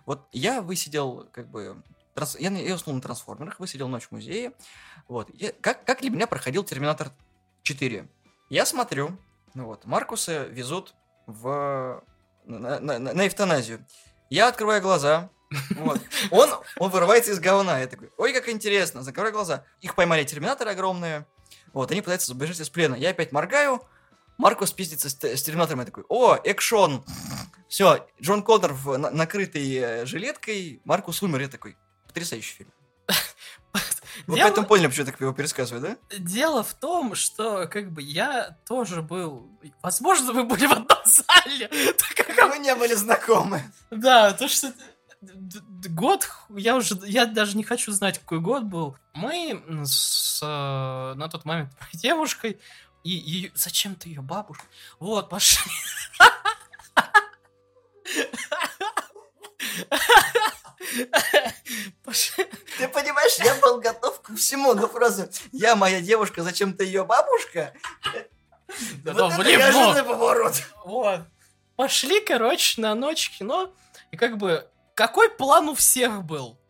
Вот я высидел, как бы, Транс... Я, я уснул на трансформерах, высидел ночь в музее. Вот. Я... Как, как для меня проходил Терминатор 4? Я смотрю, ну вот, Маркуса везут в... на, на, на, на эвтаназию. Я открываю глаза, вот. Он, он вырывается из говна. Я такой, ой, как интересно, закрываю глаза. Их поймали терминаторы огромные. Вот, они пытаются сбежать из плена. Я опять моргаю, Маркус пиздится с, с терминатором. Я такой, о, экшон. Все, Джон Коннор в на, накрытой э, жилеткой, Маркус умер. Я такой, потрясающий фильм. Вы Дело... поэтому поняли, почему я так его пересказываю, да? Дело в том, что как бы я тоже был... Возможно, мы были в одном зале. Мы не были знакомы. Да, то что год, я уже, я даже не хочу знать, какой год был. Мы с, э, на тот момент девушкой, и ее, зачем ты ее бабушка? Вот, пошли. Ты понимаешь, я был готов ко всему, но просто я моя девушка, зачем ты ее бабушка? Да, вот это неожиданный поворот. Вот. Пошли, короче, на ночь кино, и как бы какой план у всех был?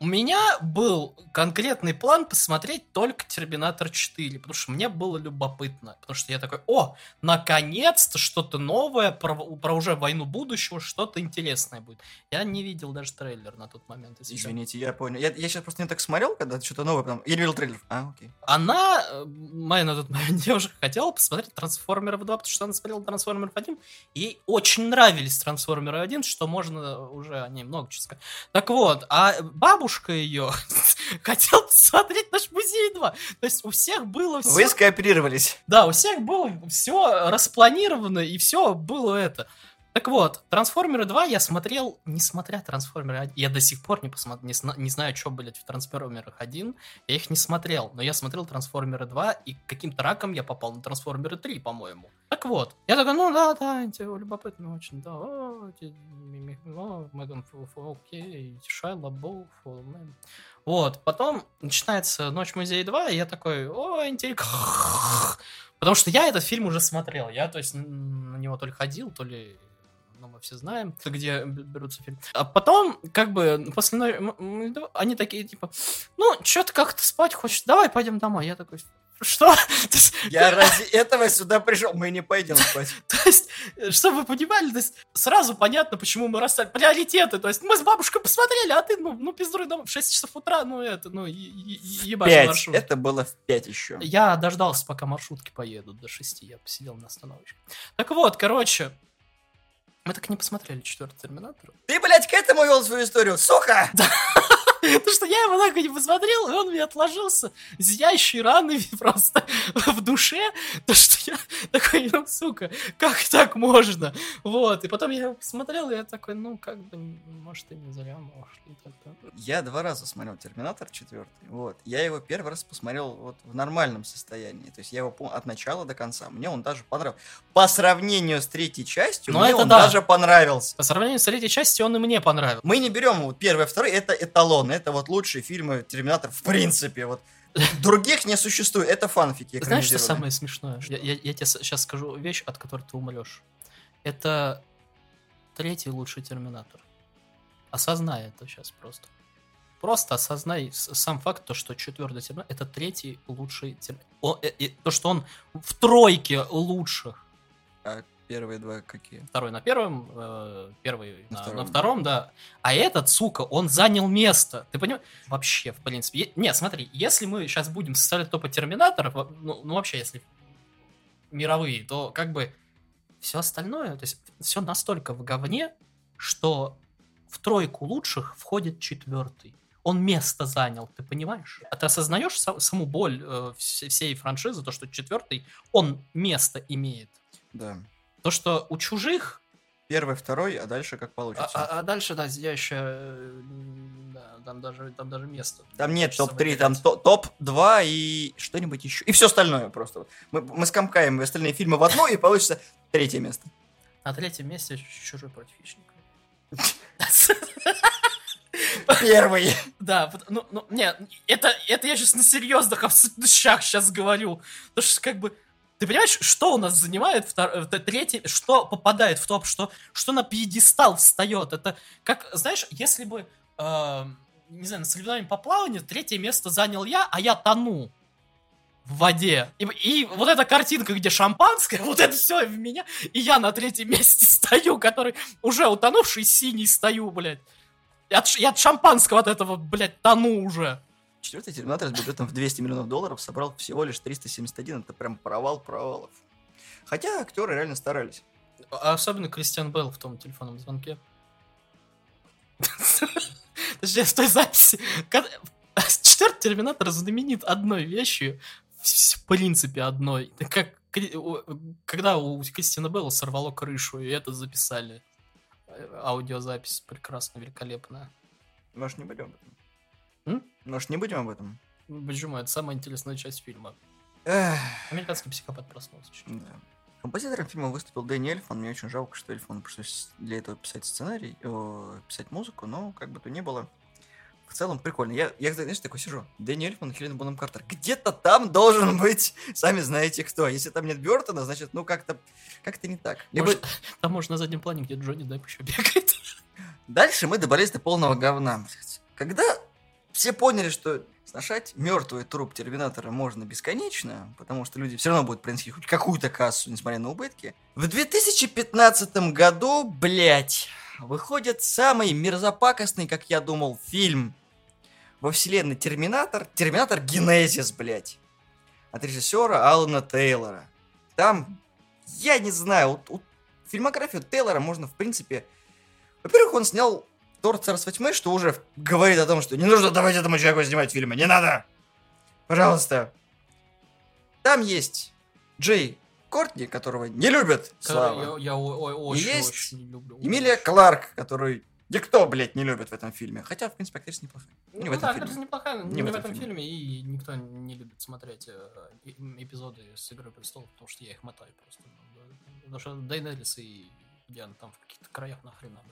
У меня был конкретный план посмотреть только Терминатор 4, потому что мне было любопытно. Потому что я такой, о, наконец-то что-то новое про, про уже войну будущего, что-то интересное будет. Я не видел даже трейлер на тот момент. Извините, я понял. Я, я сейчас просто не так смотрел, когда что-то новое, потом... я не видел трейлер. А, окей. Она, э, моя на тот момент девушка, хотела посмотреть Трансформеров 2, потому что она смотрела Трансформеров 1. Ей очень нравились Трансформеры 1, что можно уже о ней много чего сказать. Так вот, а бабушка бабушка ее хотел посмотреть наш музей 2. То есть у всех было все... Вы скооперировались. Да, у всех было все распланировано, и все было это. Так вот, Трансформеры 2 я смотрел, несмотря Трансформеры 1. Я до сих пор не, посмотр... не, не знаю, что, блядь, в Трансформерах 1. Я их не смотрел, но я смотрел Трансформеры 2, и каким-то раком я попал на Трансформеры 3, по-моему. Так вот, я такой, ну да, да, любопытно очень, да. О, Меган окей, Шай Лабоу, Вот, потом начинается Ночь музея 2, и я такой, о, интересно. Потому что я этот фильм уже смотрел. Я, то есть, на него то ли ходил, то ли ну, мы все знаем, где берутся фильмы. А потом, как бы, после они такие, типа, ну, что-то как-то спать хочешь, давай пойдем домой. Я такой, что? Я ради этого сюда пришел, мы не пойдем спать. То есть, чтобы вы понимали, то есть, сразу понятно, почему мы расстали. Приоритеты, то есть, мы с бабушкой посмотрели, а ты, ну, ну пиздуй дома в 6 часов утра, ну, это, ну, ебашь маршрут. это было в 5 еще. Я дождался, пока маршрутки поедут до 6, я посидел на остановочке. Так вот, короче, Мы так и не посмотрели четвертый Терминатор. Ты, блядь, к этому вел свою историю, сука! Потому что я его так и не посмотрел, и он мне отложился зияющей раной просто в душе. То, что я такой, ну, сука, как так можно? Вот, и потом я его посмотрел, и я такой, ну, как бы, может, и не зря мы ушли тогда. Я два раза смотрел Терминатор четвертый. Вот. Я его первый раз посмотрел вот в нормальном состоянии. То есть я его от начала до конца. Мне он даже понравился. По сравнению с третьей частью, Ну, мне это он да. даже понравился. По сравнению с третьей частью, он и мне понравился. Мы не берем вот первый, второй, это эталон, это вот лучшие фильмы Терминатор в принципе. Вот. Других не существует, это фанфики. Знаешь, что самое смешное? Я, я- я тебе сейчас скажу вещь, от которой ты умрешь. Это третий лучший Терминатор. Осознай это сейчас просто. Просто осознай сам факт, то, что четвертый Терминатор это третий лучший Терминатор. То, что он в тройке лучших. Первые два какие? Второй на первом, э, первый На на, втором. на втором, да. А этот, сука, он занял место. Ты понимаешь? Вообще, в принципе. Е- Нет, смотри, если мы сейчас будем составлять топы терминаторов, ну, ну вообще, если мировые, то как бы все остальное, то есть все настолько в говне, что в тройку лучших входит четвертый. Он место занял, ты понимаешь? А ты осознаешь са- саму боль э, вс- всей франшизы, то, что четвертый, он место имеет. Да. То, что у чужих Первый, второй, а дальше как а, получится. а- а дальше, да, зияющая, э, да, там даже, там даже место. Там нет Хочется топ-3, там выделять. то- топ-2 и что-нибудь еще. И все остальное просто. Мы, мы скомкаем остальные фильмы в одно, и получится третье место. На третьем месте чужой против хищника. Первый. Да, ну, ну, не, это, это я сейчас на серьезных щах сейчас говорю. Потому что, как бы, ты понимаешь, что у нас занимает втор- э, третий, что попадает в топ, что, что на пьедестал встает. Это как, знаешь, если бы, э, не знаю, на соревновании по плаванию третье место занял я, а я тону в воде. И, и вот эта картинка, где шампанское, вот это все в меня, и я на третьем месте стою, который уже утонувший синий стою, блядь. Я от, я от шампанского от этого, блядь, тону уже. Четвертый Терминатор с бюджетом в 200 миллионов долларов собрал всего лишь 371. Это прям провал провалов. Хотя актеры реально старались. А Особенно Кристиан Белл в том телефонном звонке. Точнее, в той записи. Четвертый Терминатор знаменит одной вещью, в принципе одной. Как когда у Кристиана Белла сорвало крышу, и это записали. Аудиозапись прекрасно, великолепная. Может, не этом? М? Может, не будем об этом? Почему? Это самая интересная часть фильма. Эх, Американский психопат проснулся. чё. да. Композитором фильма выступил Дэнни Эльфман. Мне очень жалко, что Эльфману пришлось для этого писать сценарий, о, писать музыку, но как бы то ни было. В целом прикольно. Я, я знаешь, такой сижу. Дэнни Эльфман, Хелена Бонем Картер. Где-то там должен быть, сами знаете кто. Если там нет Бертона, значит, ну как-то как-то не так. Либо Может, там, может, на заднем плане, где Джонни Депп еще бегает. Дальше мы добрались до полного говна. Когда все поняли, что сношать мертвый труп Терминатора можно бесконечно, потому что люди все равно будут приносить хоть какую-то кассу, несмотря на убытки, в 2015 году, блядь, выходит самый мерзопакостный, как я думал, фильм во вселенной Терминатор, Терминатор Генезис, блядь, от режиссера Алана Тейлора. Там, я не знаю, вот, вот фильмографию Тейлора можно, в принципе, во-первых, он снял Тор Царство Тьмы, что уже говорит о том, что не нужно давать этому человеку снимать фильмы, не надо! Пожалуйста. Там есть Джей Кортни, которого не любят, Слава. Я, я о- о- очень, есть очень не люблю. Эмилия Кларк, которую никто, блядь, не любит в этом фильме. Хотя, в принципе, актриса неплохая. Ну, Не в этом да, фильме. актриса неплохая, Не не, в в этом этом фильме. фильме, и никто не любит смотреть э, эпизоды с Игры престолов, потому что я их мотаю просто. Ну. Потому что Дейнерис и Диана там в каких-то краях нахрен надо.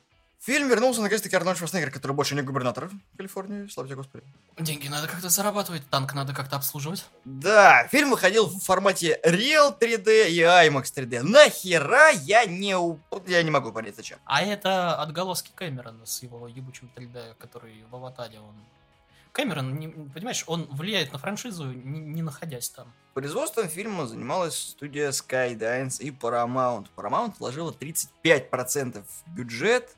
Фильм вернулся наконец-таки Арнольд Шварценеггер, который больше не губернатор Калифорнии, слава тебе, Господи. Деньги надо как-то зарабатывать, танк надо как-то обслуживать. Да, фильм выходил в формате Real 3D и IMAX 3D. Нахера я не... у- Я не могу понять, зачем. А это отголоски Кэмерона с его ебучим 3D, который в Аватаре он... Кэмерон, не- понимаешь, он влияет на франшизу, не, не находясь там. Производством фильма занималась студия Skydance и Paramount. Paramount вложила 35% в бюджет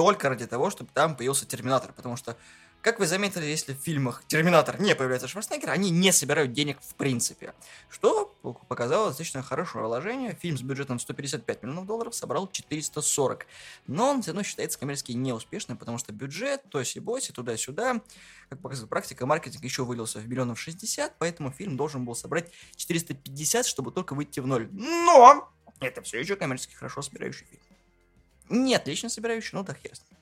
только ради того, чтобы там появился Терминатор, потому что Как вы заметили, если в фильмах Терминатор не появляется Шварценеггер, они не собирают денег в принципе. Что показало достаточно хорошее вложение. Фильм с бюджетом 155 миллионов долларов собрал 440. Но он все равно считается коммерчески неуспешным, потому что бюджет, то есть и бойся, туда-сюда. Как показывает практика, маркетинг еще вылился в миллионов 60, поэтому фильм должен был собрать 450, чтобы только выйти в ноль. Но это все еще коммерчески хорошо собирающий фильм. Не отлично собирающий, но да хер с ним.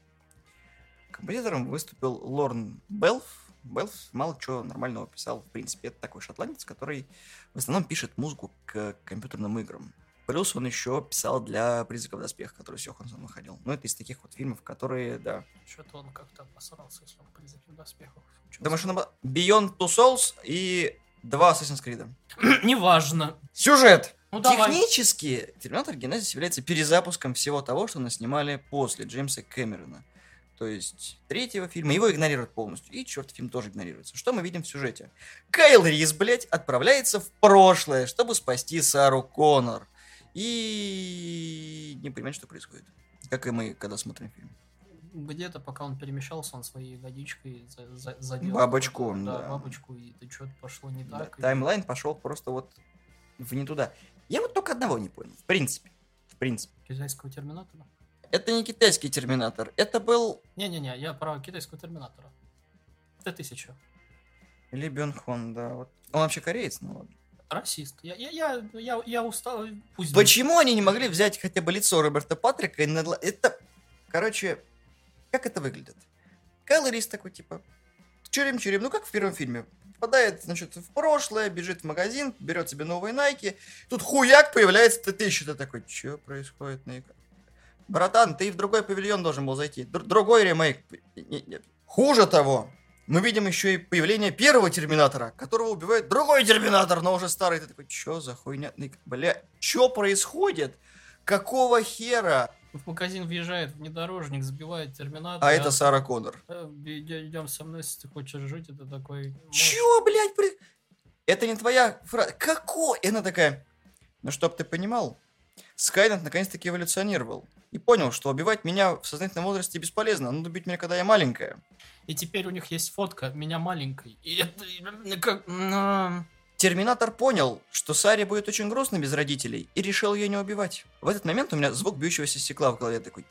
Композитором выступил Лорн Белф. Белф мало чего нормального писал, в принципе. Это такой шотландец, который в основном пишет музыку к компьютерным играм. Плюс он еще писал для «Призраков доспех», который с Йоханссон выходил. Ну, это из таких вот фильмов, которые, да. Что-то он как-то обосрался, если он «Призраки доспехов». Думаешь, он Beyond Two Souls и два Assassin's Creed. Неважно. Сюжет! Ну, давай. Технически Терминатор Генезис является перезапуском всего того, что наснимали после Джеймса Кэмерона. То есть третьего фильма его игнорируют полностью. И четвертый фильм тоже игнорируется. Что мы видим в сюжете? Кайл Рис, блядь, отправляется в прошлое, чтобы спасти Сару Коннор. И не понимает, что происходит. Как и мы, когда смотрим фильм. Где-то, пока он перемещался, он своей годичкой за- за- задел... Бабочку, да, да. бабочку, и это что-то пошло не Да, так. и- Таймлайн пошел просто вот в не туда. Я вот только одного не понял. В принципе. В принципе. Китайского терминатора? Это не китайский терминатор. Это был Не-не-не, я про китайского терминатора. Т-1000. Ли Бён Хон, да. Вот. Он вообще кореец, ну ладно. Расист. Я, я, я, я, я устал. Пусть будет. Почему они не могли взять хотя бы лицо Роберта Патрика и надла- Это, короче, как это выглядит? Кайл Рис такой, типа, чурим-чурим, ну как в первом фильме. Попадает, значит, в прошлое, бежит в магазин, берет себе новые Найки. Тут хуяк появляется Т-1000. Ты такой, что происходит на? Братан, ты в другой павильон должен был зайти. Др- другой ремейк. Хуже того, мы видим еще и появление первого Терминатора, которого убивает другой Терминатор, но уже старый. Ты такой, что за хуйня? Бля, что происходит? Какого хера? В магазин въезжает внедорожник, сбивает терминатор. А это Сара Коннор. Идем со мной, если ты хочешь жить, это такой... Чё, блядь, при- Это не твоя фраза. Какой? И она такая, ну чтоб ты понимал, Скайнет наконец-таки эволюционировал. И понял, что убивать меня в сознательном возрасте бесполезно. Надо убить меня, когда я маленькая. И теперь у них есть фотка меня маленькой. И это... э, Как... Терминатор понял, что Саре будет очень грустно без родителей, и решил ее не убивать. В этот момент у меня звук бьющегося стекла в голове такой.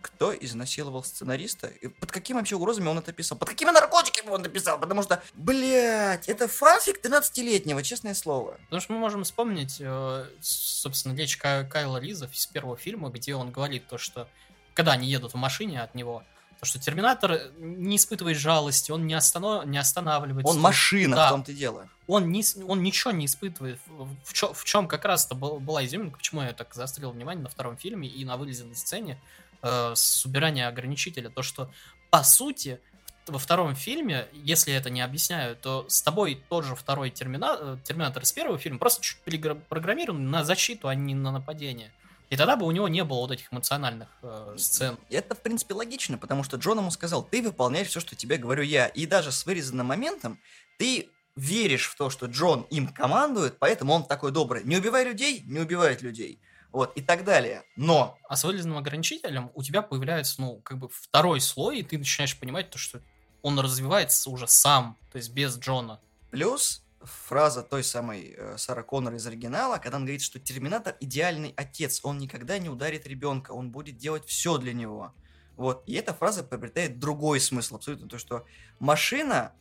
Кто изнасиловал сценариста? И под какими вообще угрозами он это писал? Под какими наркотиками он это писал? Потому что, блядь, это фанфик 13-летнего, честное слово. Потому что мы можем вспомнить, э, собственно, речь Ка- Кайла Риза из первого фильма, где он говорит то, что когда они едут в машине от него, то, что Терминатор не испытывает жалости, он не, останов... не останавливается. Он машина, Да. в том-то и дело. он, не, с- он ничего не испытывает. В, чем, в чем как раз-то был- была изюминка, почему я так заострил внимание на втором фильме и на вылезенной сцене э, с убирания ограничителя. То, что, по сути, во втором фильме, если это не объясняю, то с тобой тот же второй термина... э, терминатор из первого фильма просто чуть перепрограммирован на защиту, а не на нападение. И тогда бы у него не было вот этих эмоциональных э, сцен. Это, в принципе, логично, потому что Джон ему сказал, ты выполняешь все, что тебе говорю я. И даже с вырезанным моментом ты веришь в то, что Джон им командует, поэтому он такой добрый. Не убивай людей, не убивает людей. Вот, и так далее. Но А с вылезанным ограничителем у тебя появляется, ну, как бы второй слой, и ты начинаешь понимать то, что он развивается уже сам, то есть без Джона. плюс фраза той самой э, Сара Коннор из оригинала, когда он говорит, что Терминатор идеальный отец, он никогда не ударит ребенка, он будет делать все для него. Вот, и эта фраза приобретает другой смысл абсолютно, то, что машина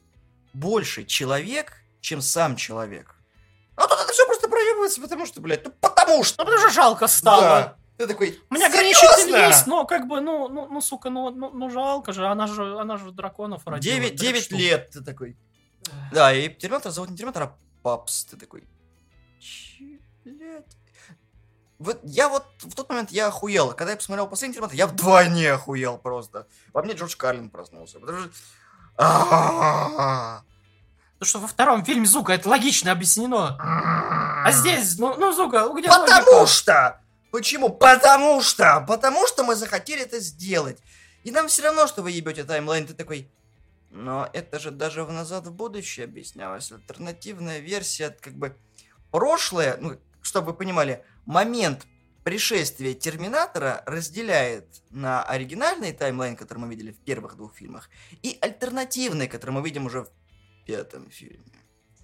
больше человек, чем сам человек. А тут это все просто проебывается, потому что, блядь, ну потому что. Ну, потому что жалко стало. Да. Ты такой, У меня ограничитель есть, но как бы, ну, ну, ну сука, ну, ну, ну жалко же, она же, она же драконов родила. 9, трех 9 штук. лет, ты такой. Да, и Терминатор зовут не Терминатор, а Папс. Ты такой, «Чё, блядь?» Вот я вот в тот момент я охуел. Когда я посмотрел последний Терминатор, я вдвойне охуел просто. Во мне Джордж Карлин проснулся. Потому что... Ну что во втором фильме, сука, это логично объяснено. А здесь, ну, ну сука, где Потому логика? что! Почему? Потому что! Потому что мы захотели это сделать. И нам все равно, что вы ебете таймлайн. Ты такой... Но это же даже в «Назад в будущее» объяснялось. Альтернативная версия, как бы... Прошлое, ну, чтобы вы понимали, момент пришествие Терминатора разделяет на оригинальный таймлайн, который мы видели в первых двух фильмах, и альтернативный, который мы видим уже в пятом фильме.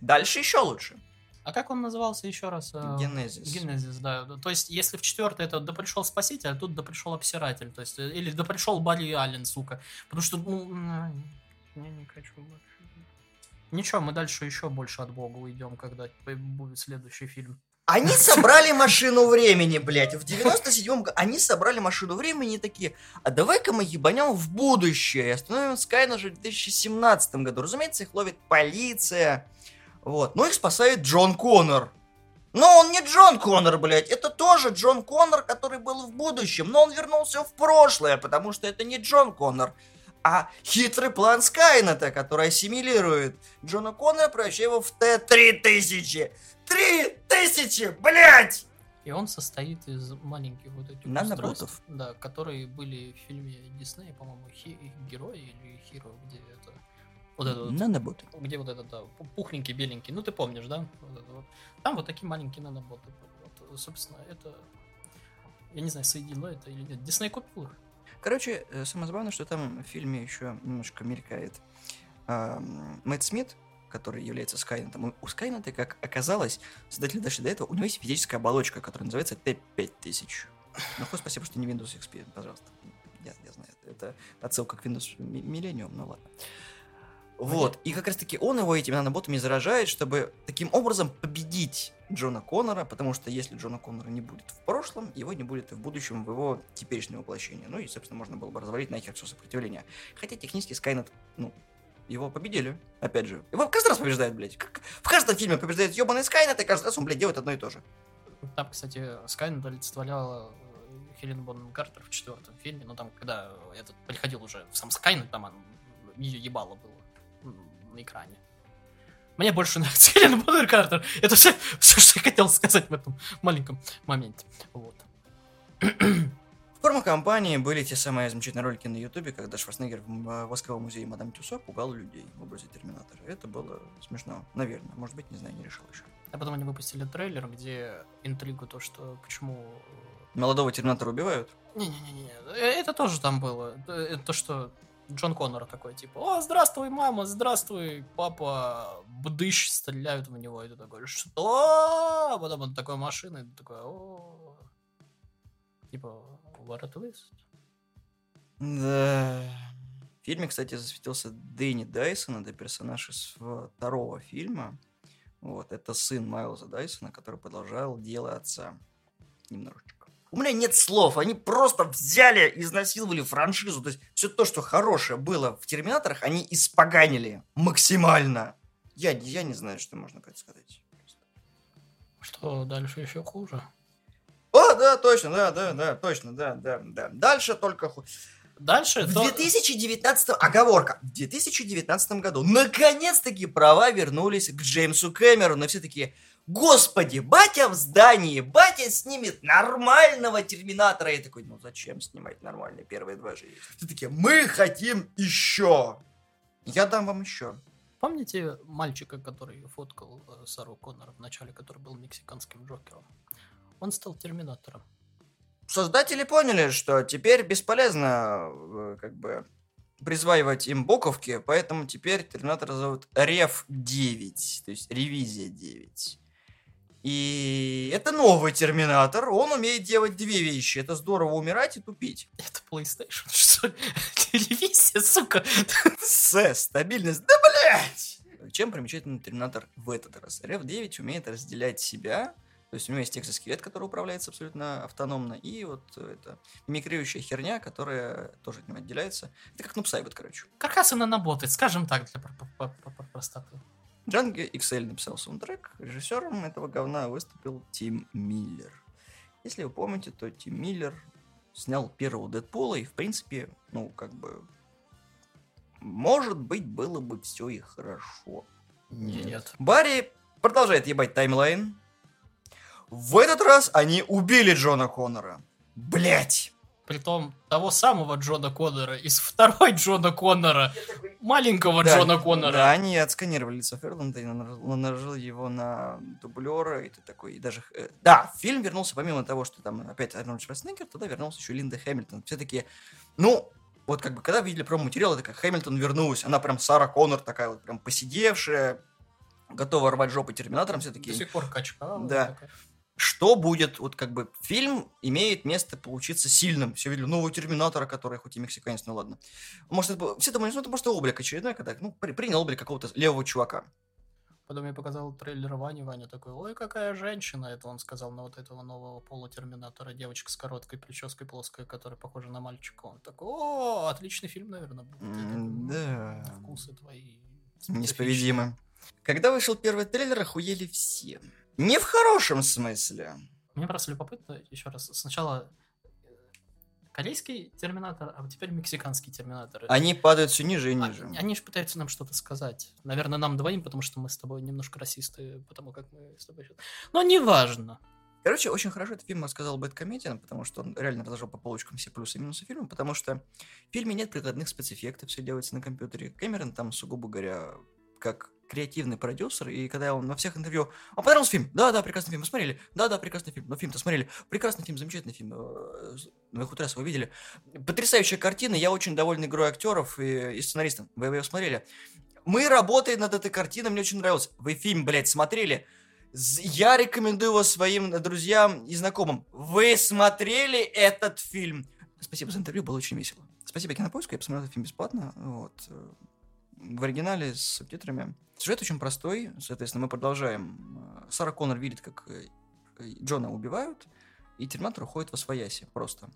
Дальше еще лучше. А как он назывался еще раз? Э, Генезис. Генезис, да. То есть, если в четвертый это да пришел спаситель, а тут да пришел обсиратель. То есть, э, или да пришел Барри Аллен, сука. Потому что, ну, я не хочу больше. Ничего, мы дальше еще больше от Бога уйдем, когда будет следующий фильм. Они собрали машину времени, блядь. В 97-м году они собрали машину времени и такие, а давай-ка мы ебанем в будущее и остановим Скайна уже в 2017 году. Разумеется, их ловит полиция. Вот. Но их спасает Джон Коннор. Но он не Джон Коннор, блядь. Это тоже Джон Коннор, который был в будущем. Но он вернулся в прошлое, потому что это не Джон Коннор а хитрый план Скайнета, который ассимилирует Джона Коннора, превращая его в Т-3000. Три тысячи, блядь! И он состоит из маленьких вот этих Наноботов. Да, которые были в фильме Диснея, по-моему, хи- Герой или Хиро, где это... Вот это Наноботы. Вот, где вот этот, да, пухленький, беленький. Ну, ты помнишь, да? Вот вот. Там вот такие маленькие наноботы. Вот, собственно, это... Я не знаю, соединило это или нет. Дисней купил их. Короче, э, самое забавное, что там в фильме еще немножко мелькает Мэтт Смит, который является Скайнетом. У Скайнета, как оказалось, создатели дошли до этого, у него есть физическая оболочка, которая называется Т-5000. Ну, хоть спасибо, что не Windows XP, пожалуйста. Я, я знаю, это отсылка к Windows Millennium, ну ладно. Вот, и как раз таки он его этими наноботами заражает, чтобы таким образом победить Джона Коннора, потому что если Джона Коннора не будет в прошлом, его не будет и в будущем в его теперешнем воплощении. Ну и, собственно, можно было бы развалить нахер все сопротивление. Хотя технически Скайнет, ну, его победили. Опять же. Его каждый раз побеждает, блядь. Как в каждом фильме побеждает ебаный Скайнет, и каждый раз он, блядь, делает одно и то же. Там, кстати, Скайнет олицетворяла э, Хелен Бонн Картер в четвертом фильме, но там, когда этот приходил уже сам Скайнет, там ее ебало было на экране. Мне больше нравится Хелен Боннер Картер. Это все, все, что я хотел сказать в этом маленьком моменте. Вот. В промо-компании были те самые замечательные ролики на Ютубе, когда Шварценеггер в э, Восковом музее Мадам Тюсо пугал людей в образе Терминатора. Это было смешно, наверное. Может быть, не знаю, не решил еще. А потом они выпустили трейлер, где интригу то, что почему... Молодого Терминатора убивают? Не-не-не, э, это тоже там было. Э, то, что Джон Коннор такой, типа, о, здравствуй, мама, здравствуй, папа, бдыщ, стреляют в него, и ты такой, что? А потом он такой машиной, ты такой, о, типа, what a twist. Да. В фильме, кстати, засветился Дэнни Дайсон, это персонаж из второго фильма. Вот, это сын Майлза Дайсона, который продолжал дело отца. Немножечко. У меня нет слов. Они просто взяли, изнасиловали франшизу. То есть все то, что хорошее было в Терминаторах, они испоганили максимально. Я, я не знаю, что можно предсказать. Что дальше еще хуже? О, да, точно, да, да, да, точно, да, да, да. Дальше только хуже. Дальше в то... 2019 оговорка в 2019 году наконец-таки права вернулись к Джеймсу Кэмерону, и все такие Господи, батя в здании, батя снимет нормального терминатора. Я такой, ну зачем снимать нормальный? Первые два есть. Ты такие, мы хотим еще. Я дам вам еще. Помните мальчика, который фоткал э, Сару Коннора в начале, который был мексиканским Джокером? Он стал терминатором. Создатели поняли, что теперь бесполезно э, как бы присваивать им боковки, поэтому теперь терминатор зовут Рев 9, то есть ревизия 9. И это новый терминатор, он умеет делать две вещи. Это здорово умирать и тупить. Это PlayStation, что ли? Телевизия, сука. С, стабильность. Да, блять! Чем примечательный терминатор в этот раз? RF9 умеет разделять себя, то есть у него есть экзоскелет, который управляется абсолютно автономно, и вот это мимикрирующая херня, которая тоже от него отделяется. Это как Нупсайбот, короче. Каркасы наноботы, скажем так, для простоты. Джанги XL написал саундтрек. Режиссером этого говна выступил Тим Миллер. Если вы помните, то Тим Миллер снял первого Дэдпула, и, в принципе, ну, как бы, может быть, было бы все и хорошо. Нет. Нет. Барри продолжает ебать таймлайн. В этот раз они убили Джона Коннора. Блять! Притом того самого Джона Коннора из второй Джона Коннора. маленького Да, Джона Коннора. Да, они отсканировали лицо Ферланда и наложили его на дублера, и ты такой, и даже... э, Да, фильм вернулся, помимо того, что там опять Арнольд Шварценеггер, туда вернулся еще Линда Хэмилтон. Все такие, ну, вот как бы, когда видели промо-материал, это как Хэмилтон вернулась, она прям Сара Коннор такая вот, прям посидевшая, готова рвать жопы Терминатором, все До такие, сих пор качка. Да. Что будет, вот как бы фильм имеет место получиться сильным. Все видели нового Терминатора, который хоть и мексиканец, ну ладно. Может, это, все думали, что это просто облик очередной, когда, ну, при- принял облик какого-то левого чувака. Потом я показал трейлер Ване, Ваня такой, ой, какая женщина, это он сказал на вот этого нового полутерминатора, девочка с короткой прической плоской, которая похожа на мальчика. Он такой, о, отличный фильм, наверное, будет. «Ну, Да. Вкусы твои. специфичные». Неисповедимо. Когда вышел первый трейлер, охуели все. Не в хорошем смысле. Мне просто любопытно, еще раз, сначала э, корейский терминатор, а теперь мексиканский терминатор. Они падают все ниже и А- ниже. Они же пытаются нам что-то сказать. Наверное, нам двоим, потому что мы с тобой немножко расисты, потому как мы с тобой сейчас. Но неважно. Короче, очень хорошо этот фильм рассказал Бэткомедиан, потому что он реально разложил по полочкам все плюсы и минусы фильма, потому что в фильме нет прикладных спецэффектов, все делается на компьютере. Кэмерон там, сугубо говоря, как креативный продюсер, и когда он во всех интервью... Он понравился фильм? Да, да, прекрасный фильм. Вы смотрели? Да, да, прекрасный фильм. Ну, фильм-то смотрели. Прекрасный фильм, замечательный фильм. Э, Вы хоть раз его видели. Потрясающая картина. Я очень доволен игрой актеров и, и сценаристом. Вы его смотрели? Мы работаем над этой картиной, мне очень нравилось. Вы фильм, блядь, смотрели? Я рекомендую его своим э, друзьям и знакомым. Вы смотрели этот фильм? Спасибо за интервью, было очень весело. Спасибо Кинопоиску, я посмотрел этот фильм бесплатно. Вот. В оригинале с субтитрами. Сюжет очень простой, соответственно, мы продолжаем. Э, Сара Коннор видит, как э, э, Джона убивают, и Терминатор уходит во свояси просто.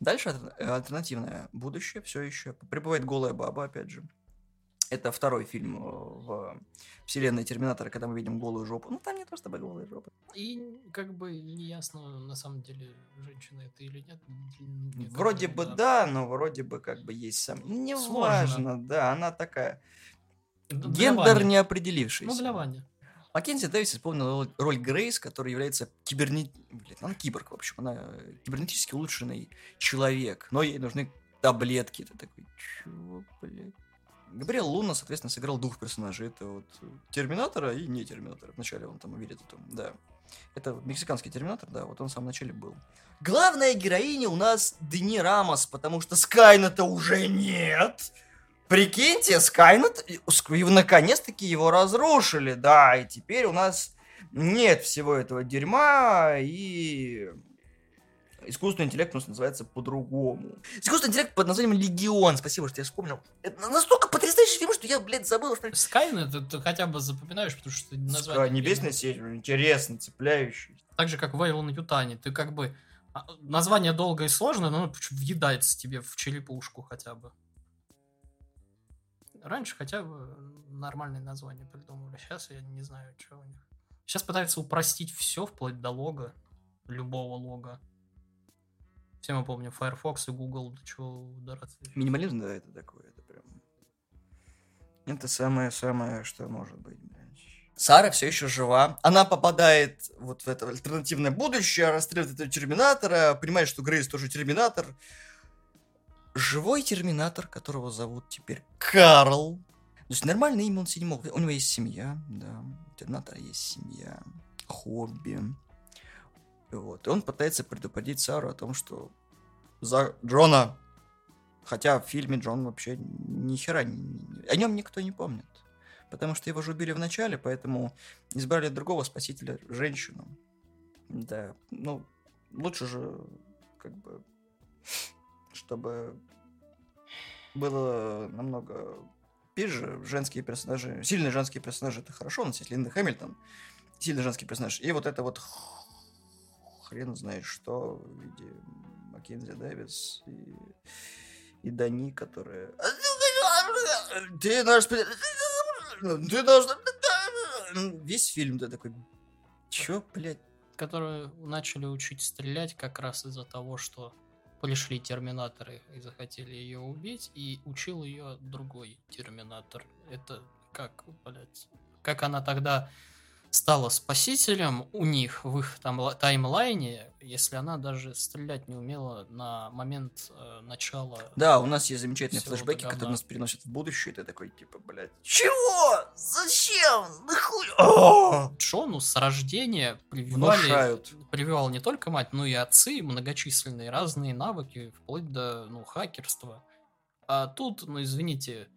Дальше альтер- альтернативное будущее все еще. Прибывает голая баба, опять же. Это второй фильм э, в вселенной Терминатора, когда мы видим голую жопу. Ну, там не то чтобы голая жопа. И как бы не ясно, на самом деле, женщина это или нет. Мне Вроде бы да, но вроде бы как бы есть сам. Не Сложно. важно, да, она такая. Ну, для Гендер Вани. не определившийся. Ну, для Вани. Маккензи Дэвис исполнила роль- Грейс, которая является киберне... Блин, она киборг, в общем. Она э, кибернетически улучшенный человек. Но ей нужны таблетки. Ты такой, чего, блядь? Габриэл Луна, соответственно, сыграл двух персонажей. Это вот Терминатора и не Терминатора. Вначале он там видит это, да. Это мексиканский Терминатор, да, вот он в самом начале был. Главная героиня у нас Дени Рамос, потому что Скайнета уже нет. Прикиньте, Скайнет, наконец-таки его разрушили, да, и теперь у нас нет всего этого дерьма, и искусственный интеллект у нас называется по-другому. Искусственный интеллект под названием Легион, спасибо, что я вспомнил. Это настолько потрясающий фильм, что я, блядь, забыл, что... Скайнет ты, ты хотя бы запоминаешь, потому что название... Небесная сеть, интересно, цепляющий. Так же, как Вейлон Ютани. Ты как бы... а, Название долго и сложно, но оно въедается тебе в черепушку хотя бы. Раньше хотя бы нормальные названия придумывали. Сейчас я не знаю, что у них. Сейчас пытаются упростить все, вплоть до лога. Любого лога. Все мы помним Firefox и Google, до чего удараться. Минимализм, да, это такое, это прям... Это самое-самое, что может быть, блядь. Сара все еще жива. Она попадает вот в это альтернативное будущее, расстреливает этого Терминатора, понимает, что Грейс тоже Терминатор. Живой Терминатор, которого зовут теперь Карл. То есть нормальное имя он мог. У него есть семья, да. У Терминатора есть семья, хобби. Вот. И он пытается предупредить Сару о том, что за Джона Хотя в фильме Джон вообще ни хера о нем никто не помнит. Потому что его же убили в начале, поэтому избрали другого спасителя, женщину. Да, ну, лучше же, как бы, чтобы было намного пизже. Женские персонажи, сильные женские персонажи, это хорошо, у нас есть Линда Хэмилтон, сильный женский персонаж. И вот это вот хрен знает что в виде Маккензи Дэвис и, и Дани, которая... Ты наш... спа- Ты должна... Весь фильм ты такой... Чё, блядь? Которые начали учить стрелять как раз из-за того, что пришли терминаторы и захотели ее убить, и учил ее другой терминатор. Это как, блядь, как она тогда стала спасителем у них в их там ла- таймлайне, если она даже стрелять не умела на момент э, начала. Да, у нас есть замечательные флешбеки, говна. которые нас переносят в будущее, и ты такой, типа, блядь, чего? Зачем? Нахуй? О! Джону с рождения прививали, Внушают. прививал не только мать, но и отцы, многочисленные разные навыки, вплоть до ну, хакерства. А тут, ну извините,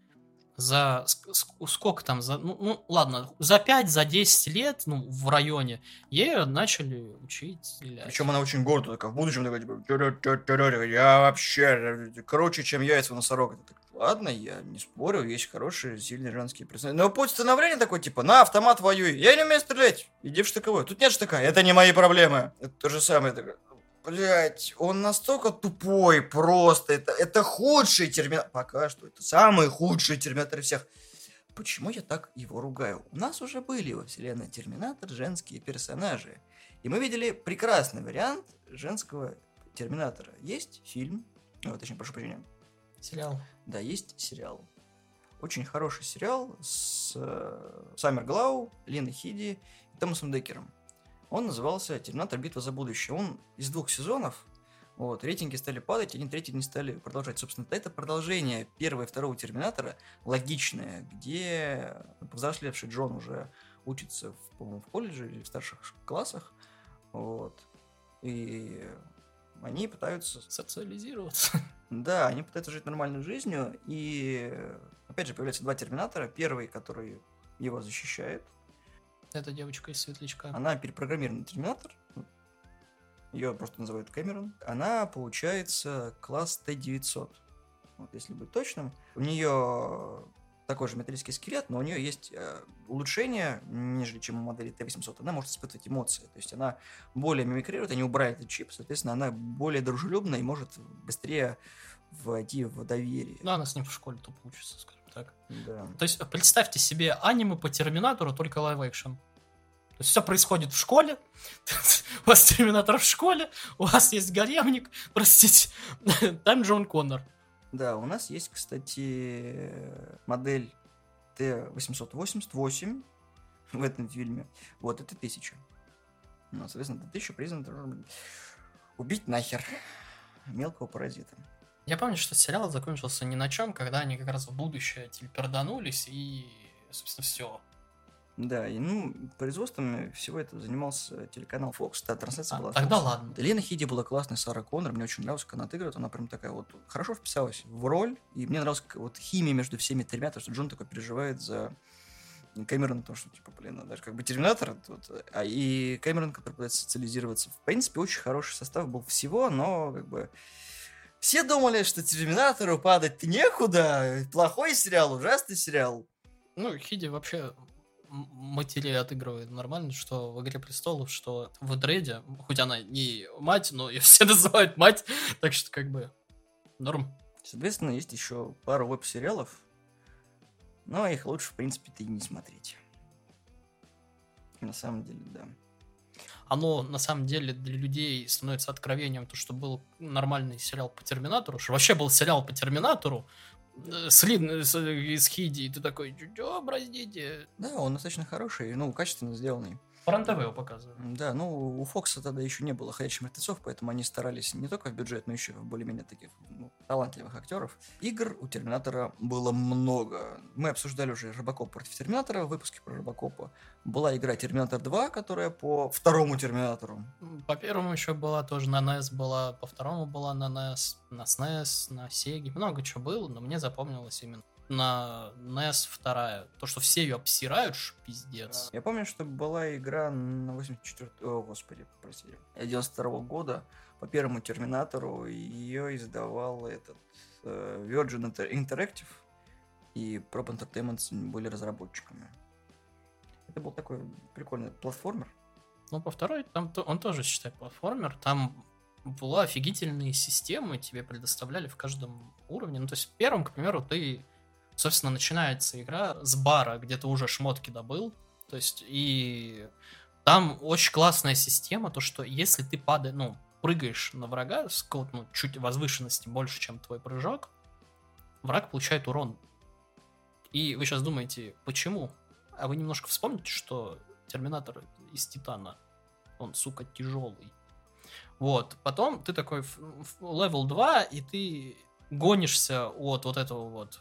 за ск- ск- сколько там, за, ну, ну, ладно, за 5, за 10 лет, ну, в районе, ее начали учить стрелять. Причем она очень гордая, такая, в будущем такая, типа, «Тю-рю-тю-тю-рю, я вообще круче, чем яйца носорога. Так, Ладно, я не спорю, есть хорошие, сильные женские персонажи. Но путь становления такой, типа, на автомат воюй. Я не умею стрелять. Иди в штыковой. Тут нет штыка. Это не мои проблемы. Это то же самое. такое, Блять, он настолько тупой просто. Это, это худший терминатор. Пока что это самый худший терминатор всех. Почему я так его ругаю? У нас уже были во вселенной Терминатор женские персонажи. И мы видели прекрасный вариант женского Терминатора. Есть фильм, ну, точнее, прошу прощения, Сериал. да, есть сериал. Очень хороший сериал с э, Саммер Глау, Линой Хиди и Томасом Деккером. Он назывался «Терминатор. Битва за будущее». Он из двух сезонов. Вот, рейтинги стали падать, один третий не стали продолжать. Собственно, это продолжение первого и второго Терминатора, логичное, где повзрослевший Джон уже учится, в, по-моему, в колледже или в старших классах. Вот. И они пытаются Социализироваться. да, они пытаются жить нормальной жизнью, и опять же появляются два терминатора. Первый, который его защищает, Это девочка из Светлячка. она перепрограммированный терминатор, ее просто называют Кэмерон. Она получается класс Т-900, вот если быть точным. У нее такой же металлический скелет, но у нее есть э, улучшение, нежели чем у модели Т-800. Она может испытывать эмоции, то есть она более мимикрирует, они убрали этот чип, соответственно, она более дружелюбная и может быстрее войти в доверие. Ну, она с ним в школе тупо учится, скажем так. Да. То есть, представьте себе аниме по Терминатору, только live-action. То есть, все происходит в школе, у вас Терминатор в школе, у вас есть гаремник, простите, там Джон Коннор. Да, у нас есть, кстати, модель Т-888 в этом фильме. Вот, это 1000. Ну, соответственно, это 1000 признан тоже убить нахер мелкого паразита. Я помню, что сериал закончился ни на чем, когда они как раз в будущее телеперданулись и, собственно, все. Да, и ну, производством всего этого занимался телеканал Fox. Да, трансляция была тогда Fox. ладно. Лена Хиди была классная, Сара Коннор, мне очень нравилось, как она отыгрывает, она прям такая вот хорошо вписалась в роль, и мне нравилась вот химия между всеми тремя, потому что Джон такой переживает за Кэмерона, потому что, типа, блин, даже как бы Терминатор, тут, а и Кэмерон, который пытается социализироваться. В принципе, очень хороший состав был всего, но, как бы, все думали, что Терминатору падать некуда, плохой сериал, ужасный сериал. Ну, Хиди вообще м- матерей отыгрывает нормально, что в «Игре престолов», что в «Дреде», хоть она не мать, но ее все называют мать, так что как бы норм. Соответственно, есть еще пару веб-сериалов, но их лучше, в принципе, ты не смотреть. На самом деле, да. Оно, на самом деле, для людей становится откровением, то, что был нормальный сериал по Терминатору, что вообще был сериал по Терминатору, э, с Лин, с- из Хиди, и ты такой, браздите? Да, он достаточно хороший, ну, качественно сделанный. По РЕН-ТВ его показывают. М, Да, ну, у Фокса тогда еще не было ходячих мертвецов, поэтому они старались не только в бюджет, но еще в более-менее таких ну, талантливых актеров. Игр у Терминатора было много. Мы обсуждали уже Робокоп против Терминатора в выпуске про Робокопа. Была игра Терминатор 2, которая по второму Терминатору. По первому еще была тоже на NES была, по второму была на NES, на SNES, на Sega. Много чего было, но мне запомнилось именно на NES вторая. То, что все ее обсирают, ж пиздец. Я помню, что была игра на 84... О, господи, простите. 92 года по первому Терминатору. Ее издавал этот э, Virgin Inter- Interactive. И Prop Entertainment были разработчиками. Это был такой прикольный платформер. Ну, по второй, там то- он тоже, считай, платформер. Там была офигительные системы, тебе предоставляли в каждом уровне. Ну, то есть в первом, к примеру, ты, собственно, начинается игра с бара, где ты уже шмотки добыл. То есть и там очень классная система, то что если ты падаешь, ну, прыгаешь на врага с какого-то, ну, чуть возвышенности больше, чем твой прыжок, враг получает урон. И вы сейчас думаете, почему? А вы немножко вспомните, что Терминатор из Титана. Он, сука, тяжелый. Вот. Потом ты такой в, level 2, и ты гонишься от вот этого вот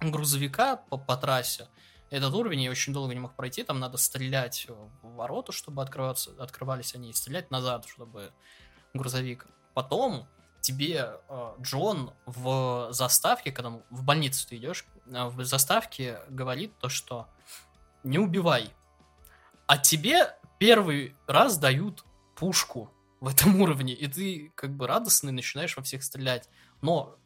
грузовика по, по трассе. Этот уровень я очень долго не мог пройти, там надо стрелять в ворота, чтобы открываться, открывались они, и стрелять назад, чтобы грузовик. Потом тебе э, Джон в заставке, когда в больницу ты идешь, э, в заставке говорит то, что не убивай. А тебе первый раз дают пушку в этом уровне, и ты как бы радостный начинаешь во всех стрелять. Но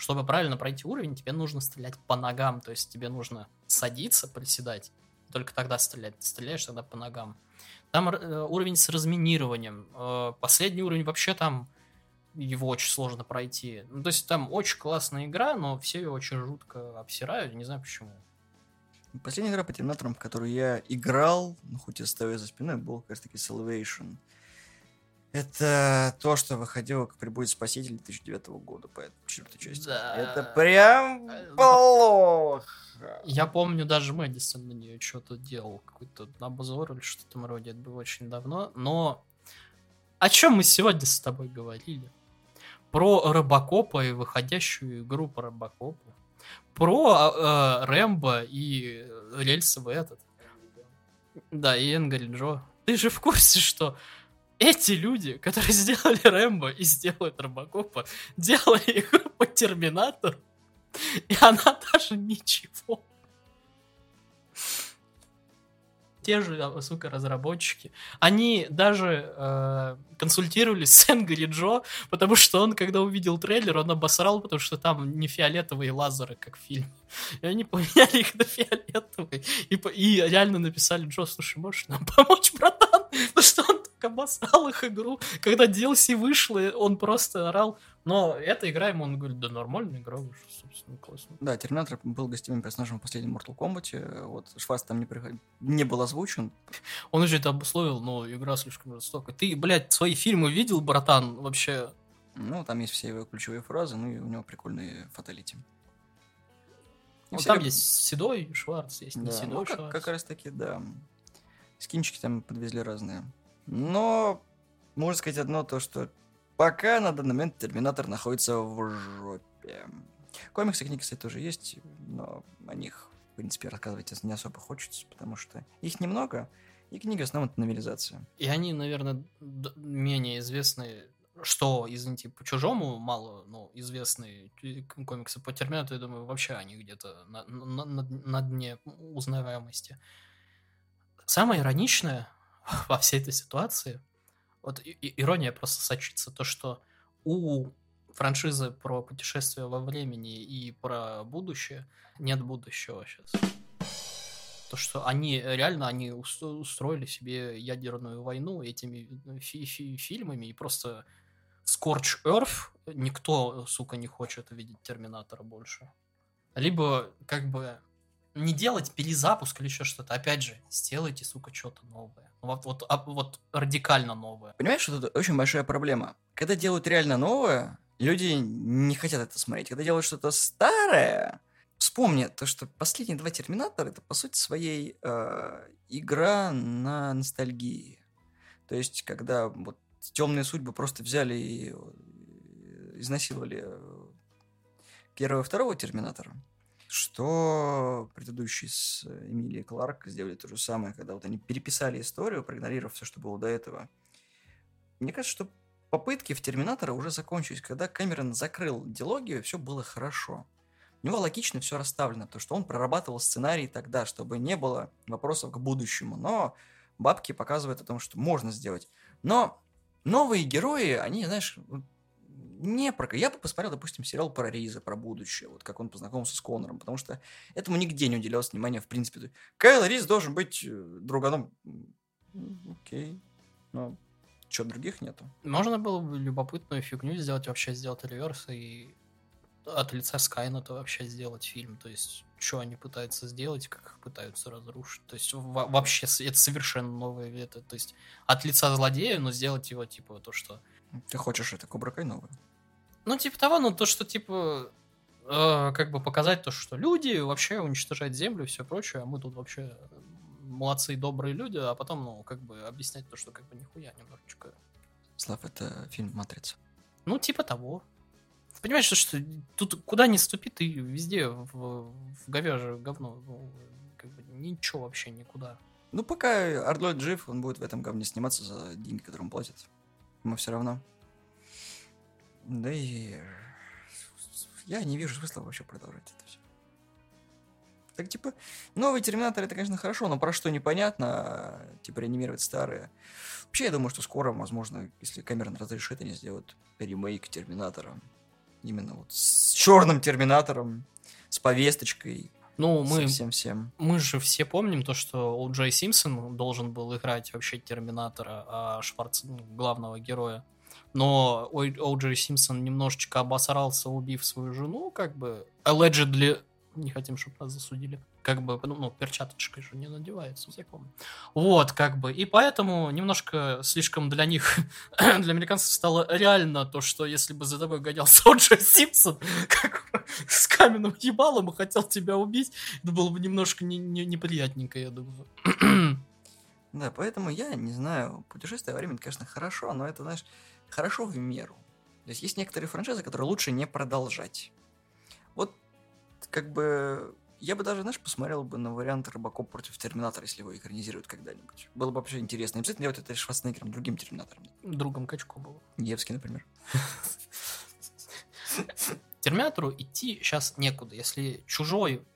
чтобы правильно пройти уровень, тебе нужно стрелять по ногам, то есть тебе нужно садиться, приседать, только тогда стрелять. Стреляешь тогда по ногам. Там э, уровень с разминированием. Э, последний уровень вообще там его очень сложно пройти. Ну, то есть там очень классная игра, но все ее очень жутко обсирают, не знаю почему. Последняя игра по терминаторам, в которую я играл, ну, хоть и стоя за спиной, был как раз таки Salvation. Это то, что выходило, как прибудет Спаситель 2009 года по четвертой части. Да. Это прям Э, плохо. Я помню, даже Мэдисон на нее что-то делал, какой-то обзор или что-то вроде, это было очень давно. Но о чем мы сегодня с тобой говорили? Про Робокопа и выходящую игру по Робокопу. Про э, Рэмбо и рельсовый этот. Да, и Энгри Джо. Ты же в курсе, что эти люди, которые сделали Рэмбо и сделают Робокопа, делали игру по Терминатору, и она даже ничего. Те же, а, сука, разработчики. Они даже э, консультировались с Энгри Джо, потому что он, когда увидел трейлер, он обосрал, потому что там не фиолетовые лазеры, как в фильме. И они поменяли их на фиолетовые. И, и реально написали Джо, слушай, можешь нам помочь, братан? Потому что он так обосрал их игру. Когда DLC вышла, он просто орал. Но эта игра ему, он говорит, да нормальная игра вышла, собственно, классно. Да, Терминатор был гостевым персонажем в последнем Mortal Kombat. Вот Шварц там не, приход- не был озвучен. Он уже это обусловил, но игра слишком жестокая. Ты, блядь, свои фильмы видел, братан? Вообще, Ну, там есть все его ключевые фразы, ну и у него прикольные фаталити. Ну, там есть седой Шварц, есть не Да, седой ну, как, Шварц. как раз таки, да. Скинчики там подвезли разные. Но можно сказать одно, то что пока на данный момент Терминатор находится в жопе. Комиксы, книги, кстати, тоже есть, но о них, в принципе, рассказывать не особо хочется, потому что их немного, и книга в основном это новелизация. И они, наверное, менее известны, что, извините, по чужому мало, ну, известные комиксы по Терминатору, я думаю, вообще они где-то на, на- на- на дне узнаваемости. Самое ироничное во всей этой ситуации, вот и- и- ирония просто сочится, то, что у франшизы про путешествие во времени и про будущее нет будущего сейчас. То, что они реально они ус- устроили себе ядерную войну этими фи- фи- фильмами, и просто Scorch Earth никто, сука, не хочет видеть Терминатора больше. Либо, как бы, не делать перезапуск или еще что-то. Опять же, сделайте, сука, что-то новое. Вот, вот, а- вот радикально новое. Понимаешь, что тут очень большая проблема? Когда делают реально новое, люди не хотят это смотреть. Когда делают что-то старое, вспомни то, что последние два Терминатора это по сути своей э, игра на ностальгии. То есть, когда вот темные судьбы просто взяли и э, изнасиловали первого и второго Терминатора, что предыдущий с Эмилией Кларк сделали то же самое, когда вот они переписали историю, проигнорировав все, что было до этого. Мне кажется, что попытки в Терминатора уже закончились. Когда Кэмерон закрыл диалогию, все было хорошо. У него логично все расставлено, то что он прорабатывал сценарий тогда, чтобы не было вопросов к будущему. Но бабки показывают о том, что можно сделать. Но новые герои, они, знаешь, не про... Я бы посмотрел, допустим, сериал про Риза, про будущее, вот как он познакомился с Конором, потому что этому нигде не уделялось внимания, в принципе. Кайл Риз должен быть э, друганом. Окей. Но что, других нету? Можно было бы любопытную фигню сделать, вообще сделать реверс и от лица Скайнета вообще сделать фильм. То есть, что они пытаются сделать, как их пытаются разрушить. То есть, во- вообще, это совершенно новое. Это, то есть, от лица злодея, но сделать его, типа, то, что... Ты хочешь это Кобра Кай новый? Ну, типа того, ну, то, что, типа, э, как бы показать то, что люди вообще уничтожают землю и все прочее, а мы тут вообще молодцы, добрые люди, а потом, ну, как бы объяснять то, что как бы нихуя немножечко. Слав, это фильм «Матрица». Ну, типа того. Понимаешь, что, что тут куда ни ступи, ты везде в, в говяже говно. Ну, как бы ничего вообще никуда. Ну, пока Арнольд жив, он будет в этом говне сниматься за деньги, которые он платит. Ему все равно. Да и... Я не вижу смысла вообще продолжать это все. Так, типа, новый Терминатор это, конечно, хорошо, но про что непонятно, а, типа, реанимировать старые. Вообще, я думаю, что скоро, возможно, если Камерон разрешит, они сделают ремейк Терминатора. Именно вот с черным Терминатором, с повесточкой, Ну, мы, всем-всем. мы же все помним то, что О. Джей Симпсон должен был играть вообще Терминатора, а Шварц, ну, главного героя. Но. О. Джей Симпсон немножечко обосрался, убив свою жену, как бы, allegedly, не хотим, чтобы нас засудили. Как бы, ну, ну, перчаточкой же не надевается, помнят. Вот, как бы, и поэтому немножко слишком для них, для американцев стало реально то, что если бы за тобой гонялся О. Джей Симпсон, как с каменным ебалом и хотел тебя убить, это было бы немножко не, не- неприятненько, я думаю. Да, поэтому я не знаю, путешествие во времени, конечно, хорошо, но это, знаешь, хорошо в меру. То есть есть некоторые франшизы, которые лучше не продолжать. Вот, как бы, я бы даже, знаешь, посмотрел бы на вариант Робокоп против Терминатора, если его экранизируют когда-нибудь. Было бы вообще интересно. Не обязательно делать это Шварценеггером, другим Терминатором. Другом Качко был. Невский, например. Терминатору идти сейчас некуда. Если чужой...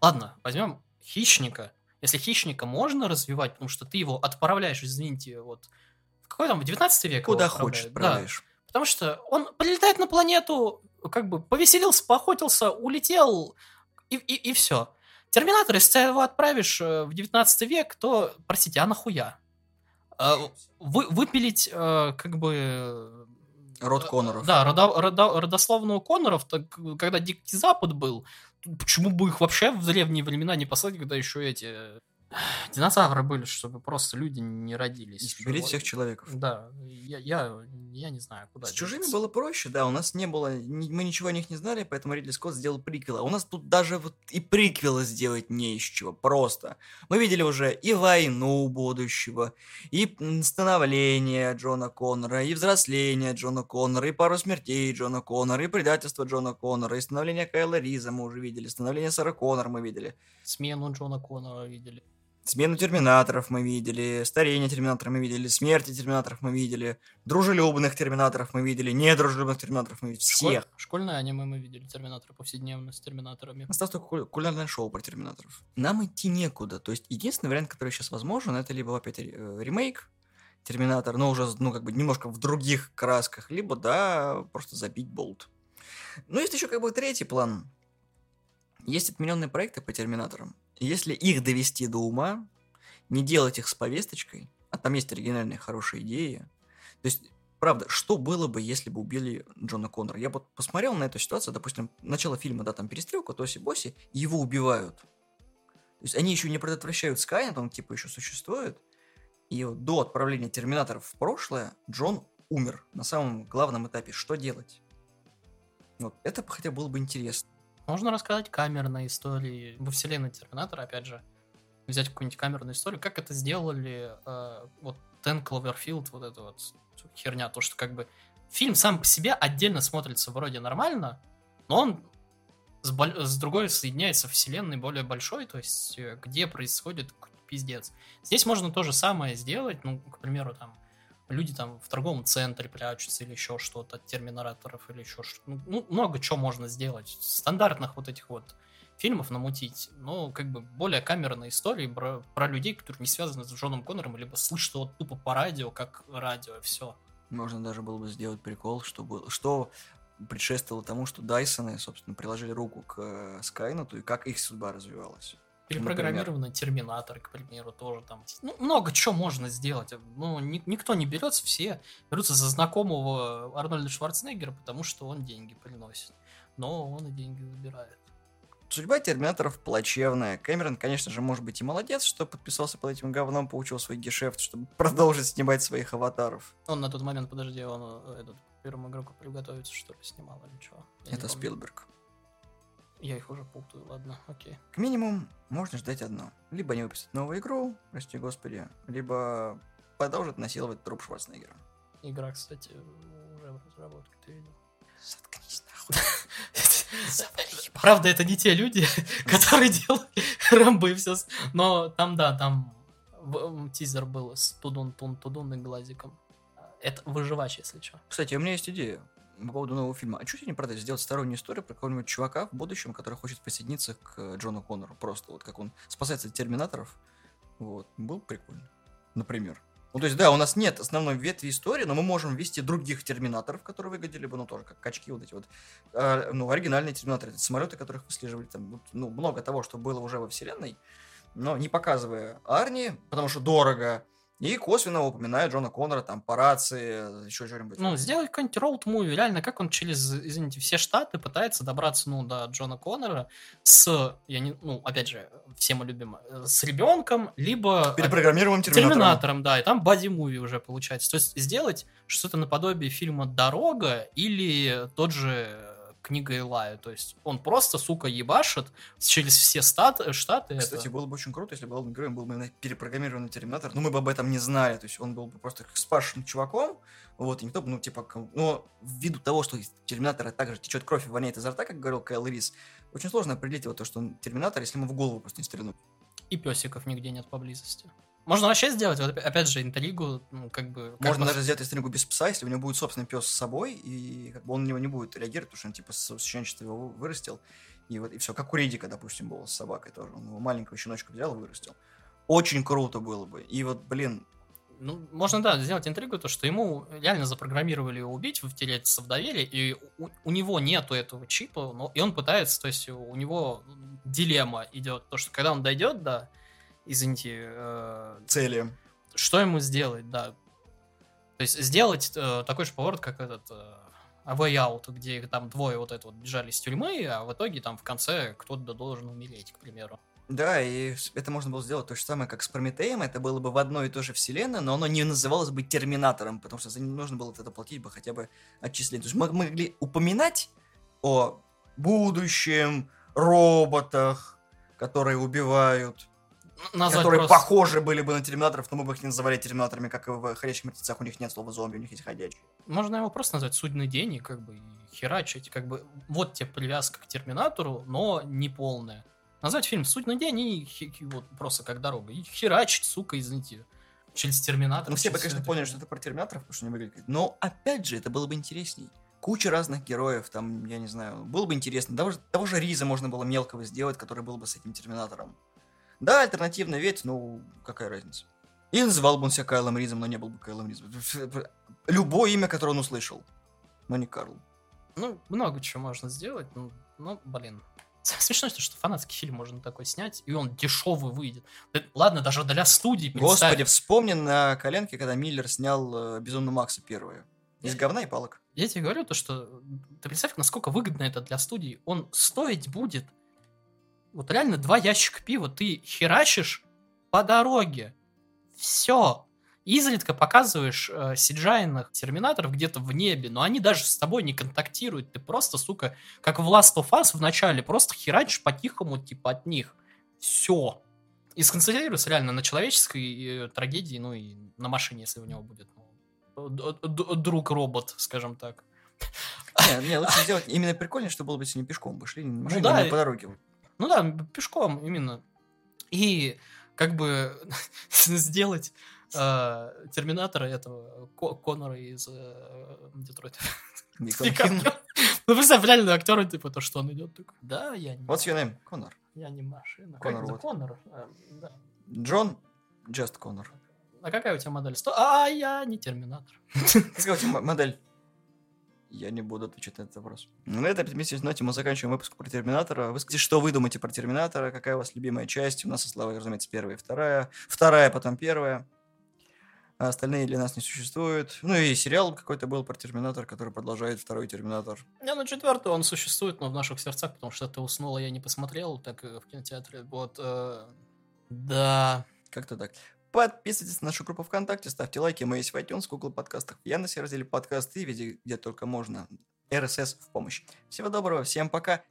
Ладно, возьмем хищника. Если хищника можно развивать, потому что ты его отправляешь, извините, вот... В какой там, в 19 век? Куда хочешь, Да. отправляешь. Потому что он прилетает на планету, как бы повеселился, поохотился, улетел, и, и, и все. Терминатор, если ты его отправишь э, в 19 век, то, простите, а нахуя? Э, Вы, выпилить, э, как бы... Род Конноров. Да, рода- рода- родословную Конноров, так, когда Дикий Запад был, почему бы их вообще в древние времена не послать, когда еще эти динозавры были, чтобы просто люди не родились. Берите Что- всех человеков. Да, я, я, я не знаю, куда С чужими деться. было проще, да, у нас не было, мы ничего о них не знали, поэтому Ридли Скотт сделал приквел. А у нас тут даже вот и приквела сделать не из чего, просто. Мы видели уже и войну будущего, и становление Джона Коннора, и взросление Джона Коннора, и пару смертей Джона Коннора, и предательство Джона Коннора, и становление Кайла Риза мы уже видели, становление Сара Коннора мы видели. Смену Джона Коннора видели. Смену терминаторов мы видели, старение терминаторов мы видели, смерти терминаторов мы видели, дружелюбных терминаторов мы видели, недружелюбных терминаторов мы видели, всех. Школь- Школьное аниме мы видели Терминатора повседневно с Терминаторами. Осталось только куль- кулинарное шоу про терминаторов. Нам идти некуда. То есть единственный вариант, который сейчас возможен, это либо опять э, ремейк Терминатор, но уже, ну, как бы немножко в других красках, либо, да, просто забить болт. Но есть еще как бы третий план. Есть отмененные проекты по терминаторам. Если их довести до ума, не делать их с повесточкой, а там есть оригинальные хорошие идеи. То есть, правда, что было бы, если бы убили Джона Коннора? Я вот посмотрел на эту ситуацию, допустим, начало фильма, да, там перестрелка, Тоси-Боси, и его убивают. То есть они еще не предотвращают Скайнет, он типа еще существует. И вот до отправления Терминаторов в прошлое Джон умер на самом главном этапе. Что делать? Вот это хотя было бы интересно. Можно рассказать камерные истории во вселенной Терминатора, опять же. Взять какую-нибудь камерную историю. Как это сделали э, вот Тен Кловерфилд, вот эта вот херня. То, что как бы фильм сам по себе отдельно смотрится вроде нормально, но он с, с другой соединяется вселенной более большой, то есть э, где происходит пиздец. Здесь можно то же самое сделать, ну, к примеру, там, люди там в торговом центре прячутся или еще что-то от терминаторов или еще что-то. Ну, ну, много чего можно сделать. Стандартных вот этих вот фильмов намутить, но как бы более камерные истории про, про людей, которые не связаны с Джоном Коннором, либо слышат его тупо по радио, как радио, все. Можно даже было бы сделать прикол, что, было, что предшествовало тому, что Дайсоны, собственно, приложили руку к э, Скайнету, и как их судьба развивалась. Перепрограммированный терминатор, к примеру, тоже там. Ну, много чего можно сделать. Ну, ни- никто не берется, все берутся за знакомого Арнольда Шварценеггера, потому что он деньги приносит. Но он и деньги забирает. Судьба Терминаторов плачевная. Кэмерон, конечно же, может быть и молодец, что подписался под этим говном, получил свой гешефт, чтобы продолжить снимать своих аватаров. Он на тот момент, подожди, он э, этот первому игроку приготовиться, что ли, снимал или чего? Я Это помню. Я их уже путаю, ладно, окей. К минимум можно ждать одно. Либо они выпустят новую игру, прости господи, либо продолжат насиловать труп Шварценеггера. Игра, кстати, уже в разработке, ты видел? Заткнись нахуй. Правда, это не те люди, которые делали Рэмбо и все. Но там, да, там тизер был с Тудун Тун Тудун и глазиком. Это выживач, если что. Кстати, у меня есть идея по поводу нового фильма. А тебе не продать? Сделать стороннюю историю про какого-нибудь чувака в будущем, который хочет присоединиться к э, Джону Коннору. Просто вот как он спасается от терминаторов. Вот. Был бы прикольно. Например. Ну, то есть, да, у нас нет основной ветви истории, но мы можем ввести других терминаторов, которые выглядели бы, ну, тоже как качки вот эти вот. А, ну, оригинальные терминаторы, это самолеты, которых выслеживали там, ну, много того, что было уже во вселенной, но не показывая Арни, потому что дорого, и косвенно упоминая Джона Коннора там по рации, еще что-нибудь. Ну, сделать какой-нибудь роуд-муви, реально, как он через, извините, все штаты пытается добраться, ну, до Джона Коннора с, я не, ну, опять же, все мы любим, э, с ребенком, либо Перепрограммируем терминатором. терминатором, да, и там боди-муви уже получается. То есть сделать что-то наподобие фильма «Дорога» или тот же книга Илая. То есть он просто, сука, ебашит через все стат, штаты. Кстати, это. было бы очень круто, если бы главным героем был бы перепрограммированный терминатор, но мы бы об этом не знали, то есть он был бы просто спасшим чуваком, вот, и никто бы, ну, типа, но ввиду того, что из терминатора также течет кровь и воняет изо рта, как говорил Кайл Рис, очень сложно определить его то, что он терминатор, если ему в голову просто не стрельнуть. И песиков нигде нет поблизости. Можно вообще сделать, вот опя- опять же, интригу, ну, как бы... как Можно бы- даже сделать стрингу без пса, если у него будет собственный пес с собой, и как бы он на него не будет реагировать, потому что он типа с щеночества его вы- вырастил. И вот и все, как у Ридика, допустим, было с собакой тоже. Он его маленького щеночка взял и вырастил. Очень круто было бы. И вот, блин, Ну, можно, да, сделать интригу, то, что ему реально запрограммировали его убить, втереться в доверие, и у, у него нету этого чипа, но, и он пытается, то есть у него дилемма идет, то, что когда он дойдет до, извините, э, цели. что ему сделать, да. То есть сделать э, такой же поворот, как этот э, A Way Out, где их там двое вот это вот бежали из тюрьмы, а в итоге там в конце кто-то должен умереть, к примеру. Да, и это можно было сделать то же самое, как с Прометеем. Это было бы в одной и той же вселенной, но оно не называлось бы Терминатором, потому что за ним нужно было это платить бы хотя бы отчисление. То есть мы могли упоминать о будущем, роботах, которые убивают, Назвать которые просто- похожи были бы на терминаторов, но мы бы их не называли терминаторами, как и в «Ходячих мертвецах». У них нет слова зомби, у них есть ходячие. Можно его просто назвать судный день и как бы херачить. Как бы вот тебе привязка к Терминатору, но не полная. Назвать фильм «Судный день» и хи- вот просто как дорога. И херачить, сука, извините, через Терминатор. Ну, все бы, конечно, поняли, что это про терминаторов, потому что они выглядят. Но, опять же, это было бы интересней. Куча разных героев, там, я не знаю, было бы интересно. Того же, того же Риза можно было мелкого сделать, который был бы с этим терминатором. Да, альтернативно ведь, ну, какая разница. И называл бы он себя Кайлом Ризом, но не был бы Кайлом Ризом. Любое имя, которое он услышал. Но не Карл. Ну, много чего можно сделать, ну, ну, блин. Смешно, что что фанатский фильм можно такой снять, и он дешевый выйдет. Да, ладно, даже для студии представь. Господи, вспомни на коленке, когда Миллер снял э, Безумно Макса первое. Из говна и палок. Я тебе говорю то, что ты представь, насколько выгодно это для студии. Он стоить будет вот реально два ящика пива ты херачишь по дороге. Все. Изредка показываешь э, сиджайных терминаторов где-то в небе, но они даже с тобой не контактируют. Ты просто, сука, как в Last of Us в начале, просто херачишь по-тихому, типа, от них. Все. И сконцентрируйся реально на человеческой э, трагедии, ну и на машине, если у него будет ну, друг-робот, скажем так. Не, не, лучше сделать именно прикольнее, что было бы, если не пешком бы шли, не машине, да, а и- по дороге. Ну да, пешком именно. И как бы сделать э, Терминатора этого Ко- Коннора из э, Детройта. Ну, представь, реально актер, типа, то, что он идет такой, да, я не, What's your name? Коннор. я не машина. Это? вот. Коннор, э, да. Джон Джест Коннор. А какая у тебя модель? Сто... А, я не Терминатор. Какая у тебя м- модель? Я не буду отвечать на этот вопрос. На этой оптимистичной ноте мы заканчиваем выпуск про Терминатора. Вы скажите, что вы думаете про Терминатора, какая у вас любимая часть. У нас со Славой, разумеется, первая и вторая. Вторая, потом первая. А остальные для нас не существуют. Ну и сериал какой-то был про Терминатор, который продолжает второй Терминатор. Не, ну четвертый он существует, но в наших сердцах, потому что ты уснула, я не посмотрел, так э, в кинотеатре. Вот, э, да. Как-то так. Подписывайтесь на нашу группу ВКонтакте, ставьте лайки. Мы есть в iTunes, Google подкастах, в Яндексе разделе подкасты и везде, где только можно. RSS в помощь. Всего доброго, всем пока.